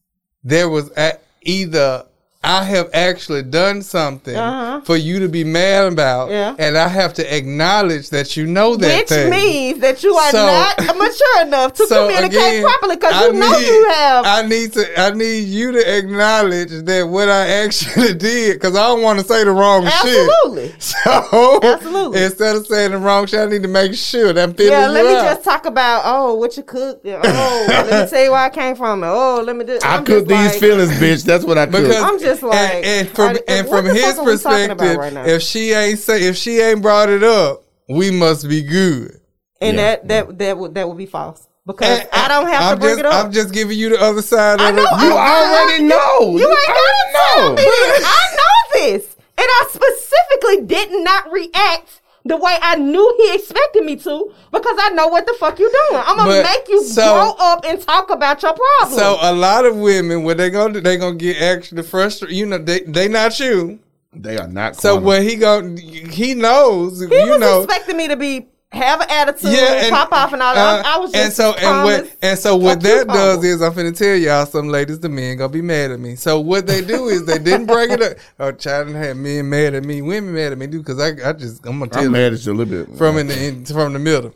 there was a, either I have actually done something Uh-huh. for you to be mad about, Yeah. and I have to acknowledge that you know that Which thing. means that you are So- not mature enough to [LAUGHS] So communicate again, properly because I you know you have. I need to. I need you to acknowledge that what I [LAUGHS] actually did, because I don't want to say the wrong shit. Absolutely. shit. [LAUGHS] So Absolutely. instead of saying the wrong shit, I need to make sure that I'm feeling yeah, you let me out. just talk about oh what you cooked. Oh, let me tell you where I came from. Oh, let me do. I I'm cook just these like- feelings, bitch. That's what I cook. Because I'm just like, and, and from I- and from his fuck are we talking about perspective, right if she ain't say if she ain't brought it up, we must be good. and Yeah. that that that would that would be false because And- I don't have I'm to bring just, it up. I'm just giving you the other side I of know. it. you I- already know. You ain't already gotta tell me. I know this, and I specifically did not react the way I knew he expected me to because I know what the fuck you doing. I'm gonna But make you so- grow up and talk about your problems. So a lot of women, what they gonna do? They gonna get actually frustrated. You know, they they not you. They are not. So corner. what he going he knows. he you was know. expecting me to be have an attitude, Yeah, and pop off, and all that. uh, I was just and so and what and so what that cucumber. does is I'm finna tell y'all some ladies, the men gonna be mad at me. So what they do is they didn't break it up. [LAUGHS] Oh, child had men mad at me, women mad at me, dude. Because I I just I'm gonna tell I'm you mad at you a little bit. from in the in, from the middle.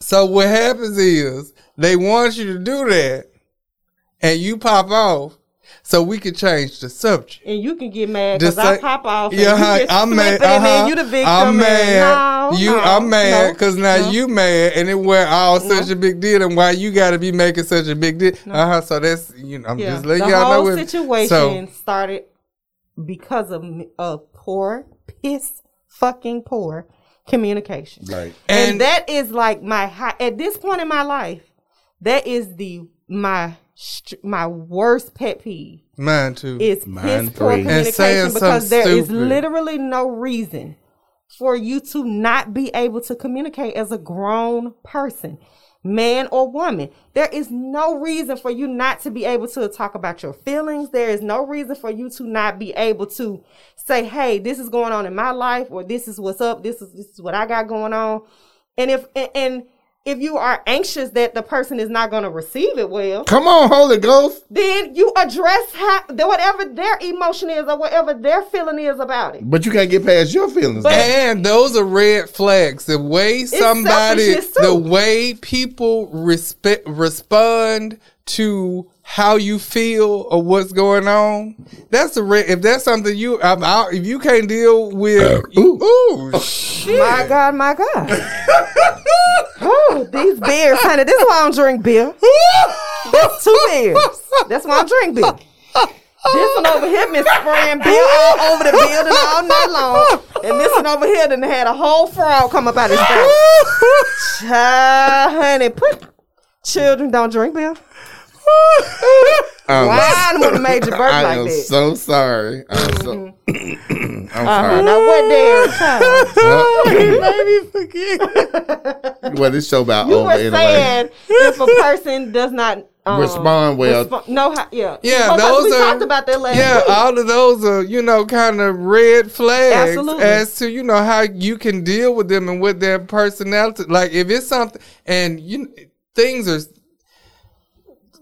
So what happens is they want you to do that, and you pop off, so we can change the subject. and you can get mad because I pop off. and Yeah, you huh, I'm mad. flipping, and then uh-huh. you the victim. I'm and mad. no, you, no, I'm mad no, because now no. you mad, and it where all such a big deal, and why you got to be making such a big deal. Uh huh. So that's you know, I'm Yeah, just letting the y'all whole know. it. situation So started because of of poor, piss fucking poor communication, Right. and, And- that is like my high, at this point in my life. That is the my str- my worst pet peeve mine too. is Mine piss poor three. And communication because something there is stupid. literally no reason for you to not be able to communicate as a grown person, man or woman. There is no reason for you not to be able to talk about your feelings. There is no reason for you to not be able to say, "Hey, this is going on in my life," or "This is what's up. This is this is what I got going on." And if and, and if you are anxious that the person is not going to receive it well, Come on, Holy Ghost. then you address how, whatever their emotion is or whatever their feeling is about it. But you can't get past your feelings. But- And those are red flags. The way somebody, the way people respect respond to how you feel or what's going on. That's a red. If that's something you, I'm out, if you can't deal with, uh, ooh, ooh, oh, shit. My God, my God. [LAUGHS] oh, these beers, honey. This is why I don't drink beer. That's two beers. That's why I drink beer. This one over here been spraying beer all over the building all night long. And this one over here done had a whole frog come up out his throat. [LAUGHS] Child, honey, put children don't drink beer. Um, would [LAUGHS] have made you burp I like am that. so sorry. I'm so. [CLEARS THROAT] I'm Uh-huh. sorry. Now what damn child? [LAUGHS] well, this show about You over were anyway. saying if a person does not um, Respond well. know how, yeah, Yeah, Because those we are talked about that last yeah. week. All of those are you know kind of red flags Absolutely. as to you know how you can deal with them and with their personality. Like if it's something and you things are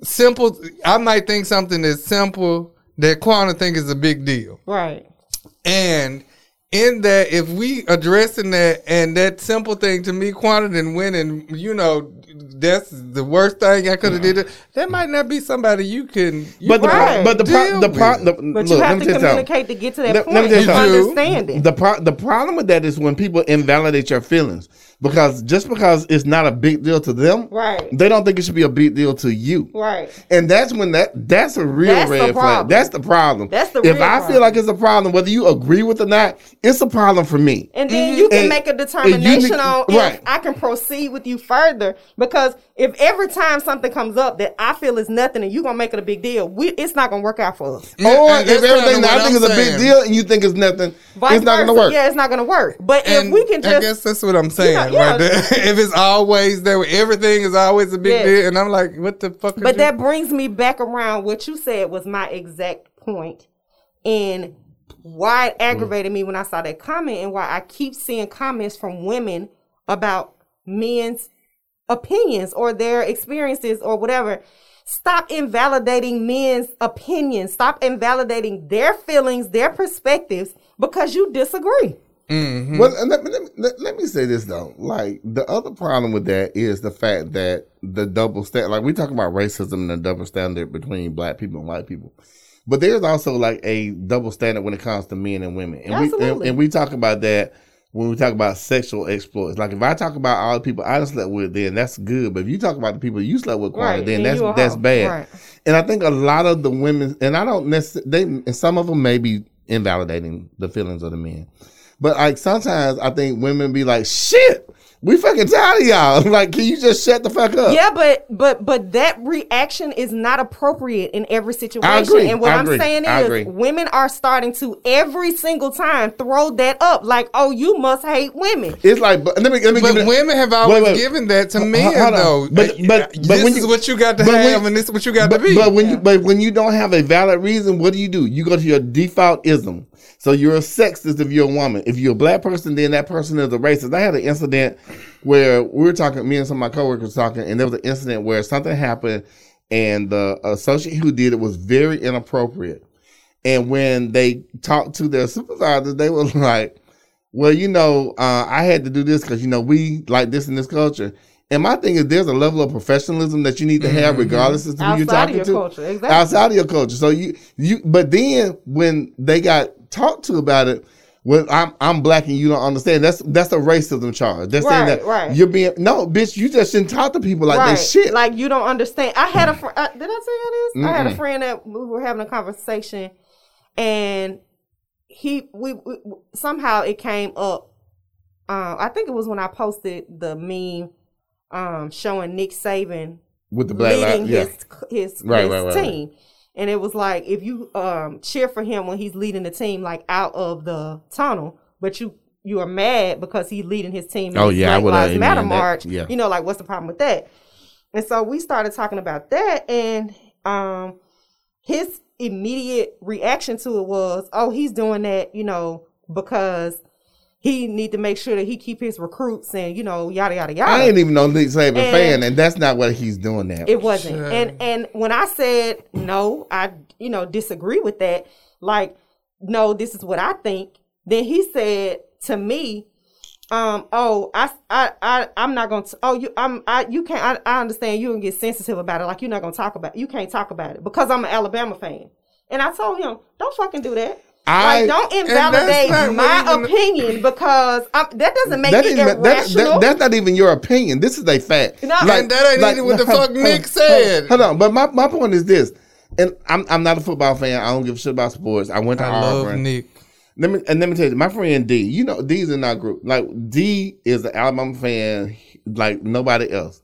simple. I might think something is simple that Quanta think is a big deal. right. And in that, if we addressing that and that simple thing to me, Quanta and winning, you know, that's the worst thing I could have did. That might not be somebody you can. You But the pro- Right. but the pro- Deal the, pro- with the But look, you have to tell you something. communicate to get to that Let- point. let me tell you of something. understanding. The pro- the problem with that is when people invalidate your feelings because just because it's not a big deal to them, Right. They don't think it should be a big deal to you, right. And that's when that that's a real That's red flag. That's the problem. That's the if I problem. feel like it's a problem, whether you agree with it or not, it's a problem for me. And then you mm-hmm. can And- make a determination on right. if I can proceed with you further. Because if every time something comes up that I feel is nothing and you're gonna make it a big deal, we, it's not gonna work out for us. Yeah, or if everything that I think I'm is a big deal and you think it's nothing, Vice it's not going to work. Yeah, it's not gonna work. But And if we can just, I guess that's what I'm saying yeah. right there. [LAUGHS] if it's always there, everything is always a big Yes. deal, and I'm like, what the fuck? But that brings me back around what you said was my exact point in why it mm. aggravated me when I saw that comment and why I keep seeing comments from women about men's opinions or their experiences or whatever. Stop invalidating men's opinions. Stop invalidating their feelings, their perspectives because you disagree. Mm-hmm. Well, let, me- let, me- let, let me say this though. Like the other problem with that is the fact that the double standard. Like we talk about racism and the double standard between black people and white people, but there's also like a double standard when it comes to men and women. And we and, and we talk about that when we talk about sexual exploits. Like if I talk about all the people I slept with, then that's good. But if you talk about the people you slept with, Quanta, Right, then that's that's hoe. bad. Right. And I think a lot of the women, and I don't necessarily, they, and some of them may be invalidating the feelings of the men. But like sometimes I think women be like, shit, we fucking tired of y'all. [LAUGHS] like, can you just shut the fuck up? Yeah, but but but that reaction is not appropriate in every situation. I agree. And what I I'm saying is women are starting to every single time throw that up like, oh, you must hate women. It's like, but let me, let me But give it- women have always wait. given that to Ho- men, hold on. though. But- but- but this when is you- what you got to but when- have, and this is what you got but, to be. But when you but when you don't have a valid reason, what do you do? You go to your default ism. So you're a sexist if you're a woman. If you're a black person, then that person is a racist. I had an incident where we were talking, me and some of my coworkers talking, and there was an incident where something happened, and the associate who did it was very inappropriate. And when they talked to their supervisors, they were [LAUGHS] like, well, you know, uh, I had to do this because, you know, we like this in this culture. And my thing is, there's a level of professionalism that you need to have, regardless as to who you're talking. Outside of your to. culture, exactly. Outside of your culture. So you, you, but then when they got talked to about it, well, I'm I'm black and you don't understand. That's that's a racism charge. That's saying Right, that right. you're being no, bitch. You just shouldn't talk to people like right. they shit. Like you don't understand. I had a friend. Uh, did I tell you this? I had a friend that we were having a conversation, and he we, we somehow it came up. Um, I think it was when I posted the meme um, showing Nick Saban with the black leading lives, yeah. his his, Right, his team. And it was like if you um cheer for him when he's leading the team like out of the tunnel, but you you are mad because he's leading his team Oh, yeah, I would've Lives Matter amen that. Yeah. You know, like what's the problem with that? And so we started talking about that and um his immediate reaction to it was, oh, he's doing that, you know, because he need to make sure that he keep his recruits and you know yada yada yada. I ain't even no Nick Saban And- fan, and that's not what he's doing now. It wasn't. Sure. And and when I said no, I you know disagree with that. Like, no, this is what I think. Then he said to me, um, oh, I I I I'm not gonna. T- oh, you I'm I you can't. I, I understand you and get sensitive about it. Like you're not gonna talk about. It. You can't talk about it because I'm an Alabama fan. And I told him, don't fucking do that. I- like, don't invalidate my even- opinion because I'm, that doesn't make That it ain't- that- irrational. that- that's not even your opinion. This is a fact. No. And that ain't even what the [LAUGHS] fuck Nick said. Hold on, but my, my point is this, and I'm I'm not a football fan. I don't give a shit about sports. I went to I love Nick. Let me and let me tell you, my friend D. You know, D's in our group. Like D is an Alabama fan, like nobody else.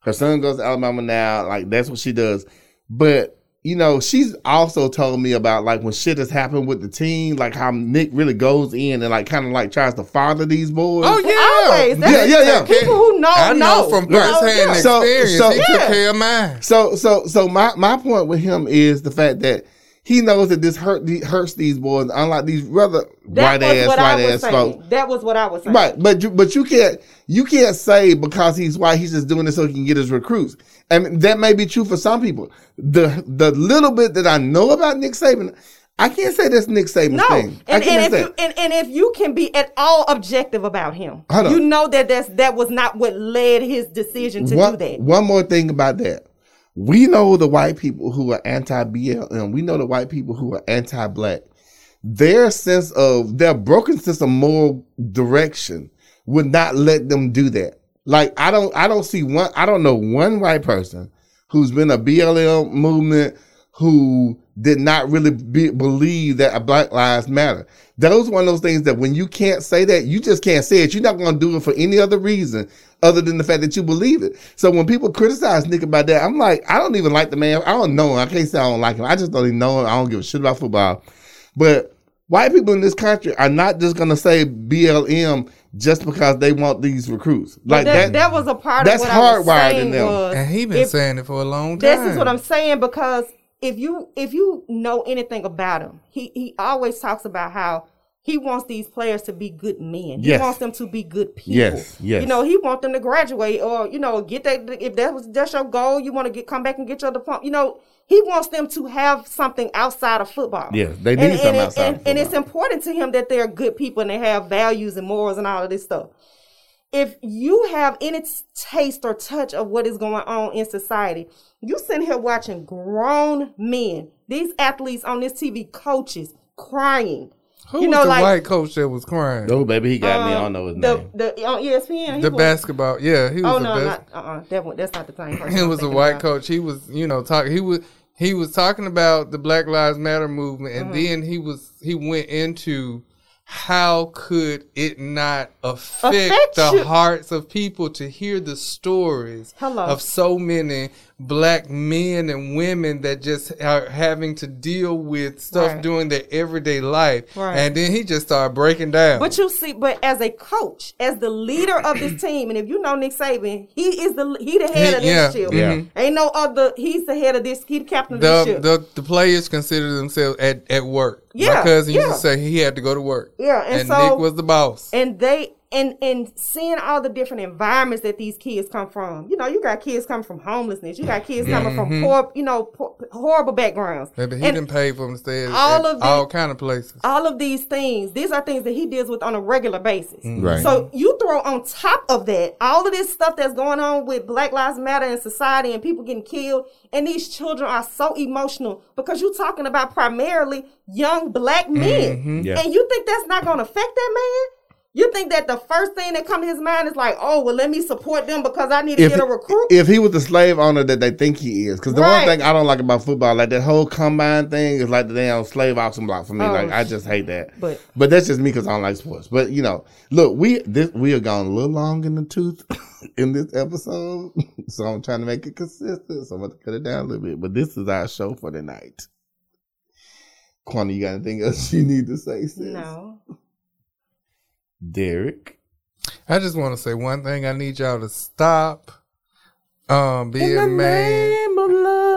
Her son goes to Alabama now. Like that's what she does. But you know, she's also told me about like when shit has happened with the team, like how Nick really goes in and like kind of like tries to father these boys. Oh yeah, Always. That's- Yeah, yeah, yeah. People who know I know know from Right. firsthand yeah. So- experience. so- he took Yeah. care of mine. So so so my my point with him is the fact that he knows that this hurt hurts these boys, unlike these rather That white was ass what white I was ass saying. folks. That was what I was saying. Right, but you but you can't you can't say because he's white he's just doing this so he can get his recruits. And that may be true for some people. The the little bit that I know about Nick Saban, I can't say that's Nick Saban's No, thing. And, and if you and, and if you can be at all objective about him, you know that that's that was not what led his decision to one, do that. One more thing about that. We know the white people who are anti BLM. We know the white people who are anti black. Their sense of their broken sense of moral direction would not let them do that. Like I don't I don't see one I don't know one white person who's been a BLM movement who did not really be, believe that a Black Lives Matter. Those one of those things that when you can't say that, you just can't say it. You're not going to do it for any other reason other than the fact that you believe it. So when people criticize Nick about that, I'm like, I don't even like the man. I don't know him. I can't say I don't like him. I just don't even know him. I don't give a shit about football. But white people in this country are not just going to say BLM just because they want these recruits. Like that, that. that was a part that's of what I was hardwired in them. was And he been if- saying it for a long time. This is what I'm saying because if you if you know anything about him, he he always talks about how he wants these players to be good men. He Yes. wants them to be good people. Yes, yes. You know, he wants them to graduate or you know get that if that was just your goal, you want to get come back and get your diploma. You know, he wants them to have something outside of football. Yes, they need and, something and, outside of and, and it's important to him that they're good people and they have values and morals and all of this stuff if you have any taste or touch of what is going on in society, you sitting here watching grown men, these athletes on this TV, coaches crying. Who you was know, the like white coach that was crying? Oh, baby, he got me. I don't um, know his the, name. The on E ESPN, he the was- basketball. Yeah, he was Oh the no, best. not uh, uh that one, that's not the same person. [LAUGHS] he was a white about. coach. He was, you know, talking. He was he was talking about the Black Lives Matter movement, and Mm-hmm. then he was he went into how could it not affect, Affect the you. hearts of people to hear the stories Hello. of so many black men and women that just are having to deal with stuff Right. during their everyday life, Right. and then he just started breaking down. But you see, but as a coach, as the leader of this [CLEARS THROAT] team, and if you know Nick Saban, he is the he the head He- of this yeah, ship. Mm-hmm. yeah. Ain't no other. He's the head of this. He the captain of this the, ship. the the players consider themselves at, at work. My Yeah, cousin used to say he had to go to work. Yeah, and and so- Nick was the boss. and they and and seeing all the different environments that these kids come from. You know, you got kids coming from homelessness. You got kids coming from mm-hmm. poor, you know, poor, horrible backgrounds. Maybe he And didn't pay for them to stay at, all at of the- all kind of places. all of these things, these are things that he deals with on a regular basis. Mm-hmm. Right. So you throw on top of that all of this stuff that's going on with Black Lives Matter and society and people getting killed, and these children are so emotional because you're talking about primarily young black men, mm-hmm. Yeah. and you think that's not going to affect that man. You think that the first thing that come to his mind is like, oh, well, let me support them because I need to if, get a recruit. if he was the slave owner that they think he is, because the Right. one thing I don't like about football, like that whole combine thing, is like the damn slave auction block for me. Oh, like I just hate that. but- but that's just me because I don't like sports. But you know, look, we this we are gone a little long in the tooth [LAUGHS] in this episode, [LAUGHS] so I'm trying to make it consistent. So I'm going to cut it down a little bit. But this is our show for tonight. night. Quanta, you got anything else [LAUGHS] you need to say, sis? no. Derek. I just want to say one thing. I need y'all to stop um, being mad.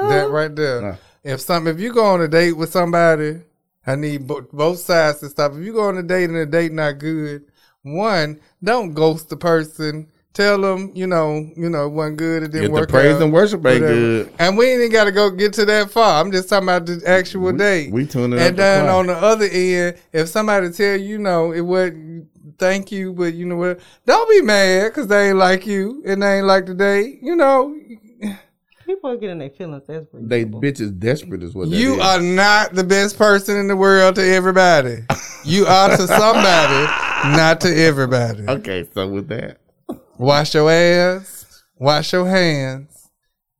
That right there. Nah. If some, if you go on a date with somebody, I need bo- both sides to stop. If you go on a date and the date not good, One, don't ghost the person. Tell them, you know, you know, it wasn't good. It didn't If the work praise out, and worship ain't whatever. good. And we ain't even got to go get to that far. I'm just talking about the actual date. we tuning And up the then choir. on the other end, if somebody tell you, you know, it wasn't, thank you, but you know what, don't be mad because they ain't like you and they ain't like today. You know, People are getting their feelings. desperate. pretty They bitches desperate is what that you is. are not the best person in the world to everybody. You are to somebody, not to everybody. Okay, so with that, Wash your ass, wash your hands,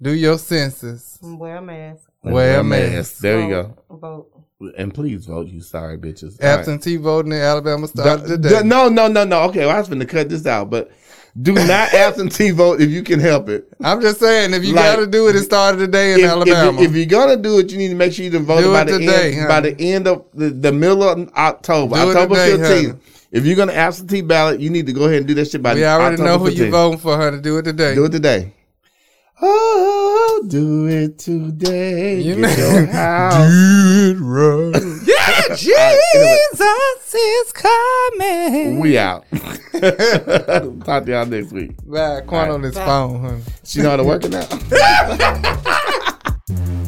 do your senses, Wear a mask. wear a mask. There you go. Vote. And please vote, you sorry bitches. All right. Absentee voting in Alabama started The- today. the- no, no, no, no. Okay, well, I was going to cut this out, but do [LAUGHS] not absentee vote if you can help it. I'm just saying, if you Like, got to do it, it started today in If, if, Alabama. you, if you're gonna do it, you need to make sure you voted Do by the today, end honey. by the end of the, the middle of October, Do October today, 15th. honey. If you're gonna absentee ballot, you need to go ahead and do that shit by we already October Yeah, I already know who 15th. you voting for, her to do it today. Do it today. Oh, do it today. You Get know- your house. do it right. yeah, Jesus is coming. We out. [LAUGHS] Talk to y'all next week. Bye. Quan on his phone, honey. She know how to work it now. [LAUGHS]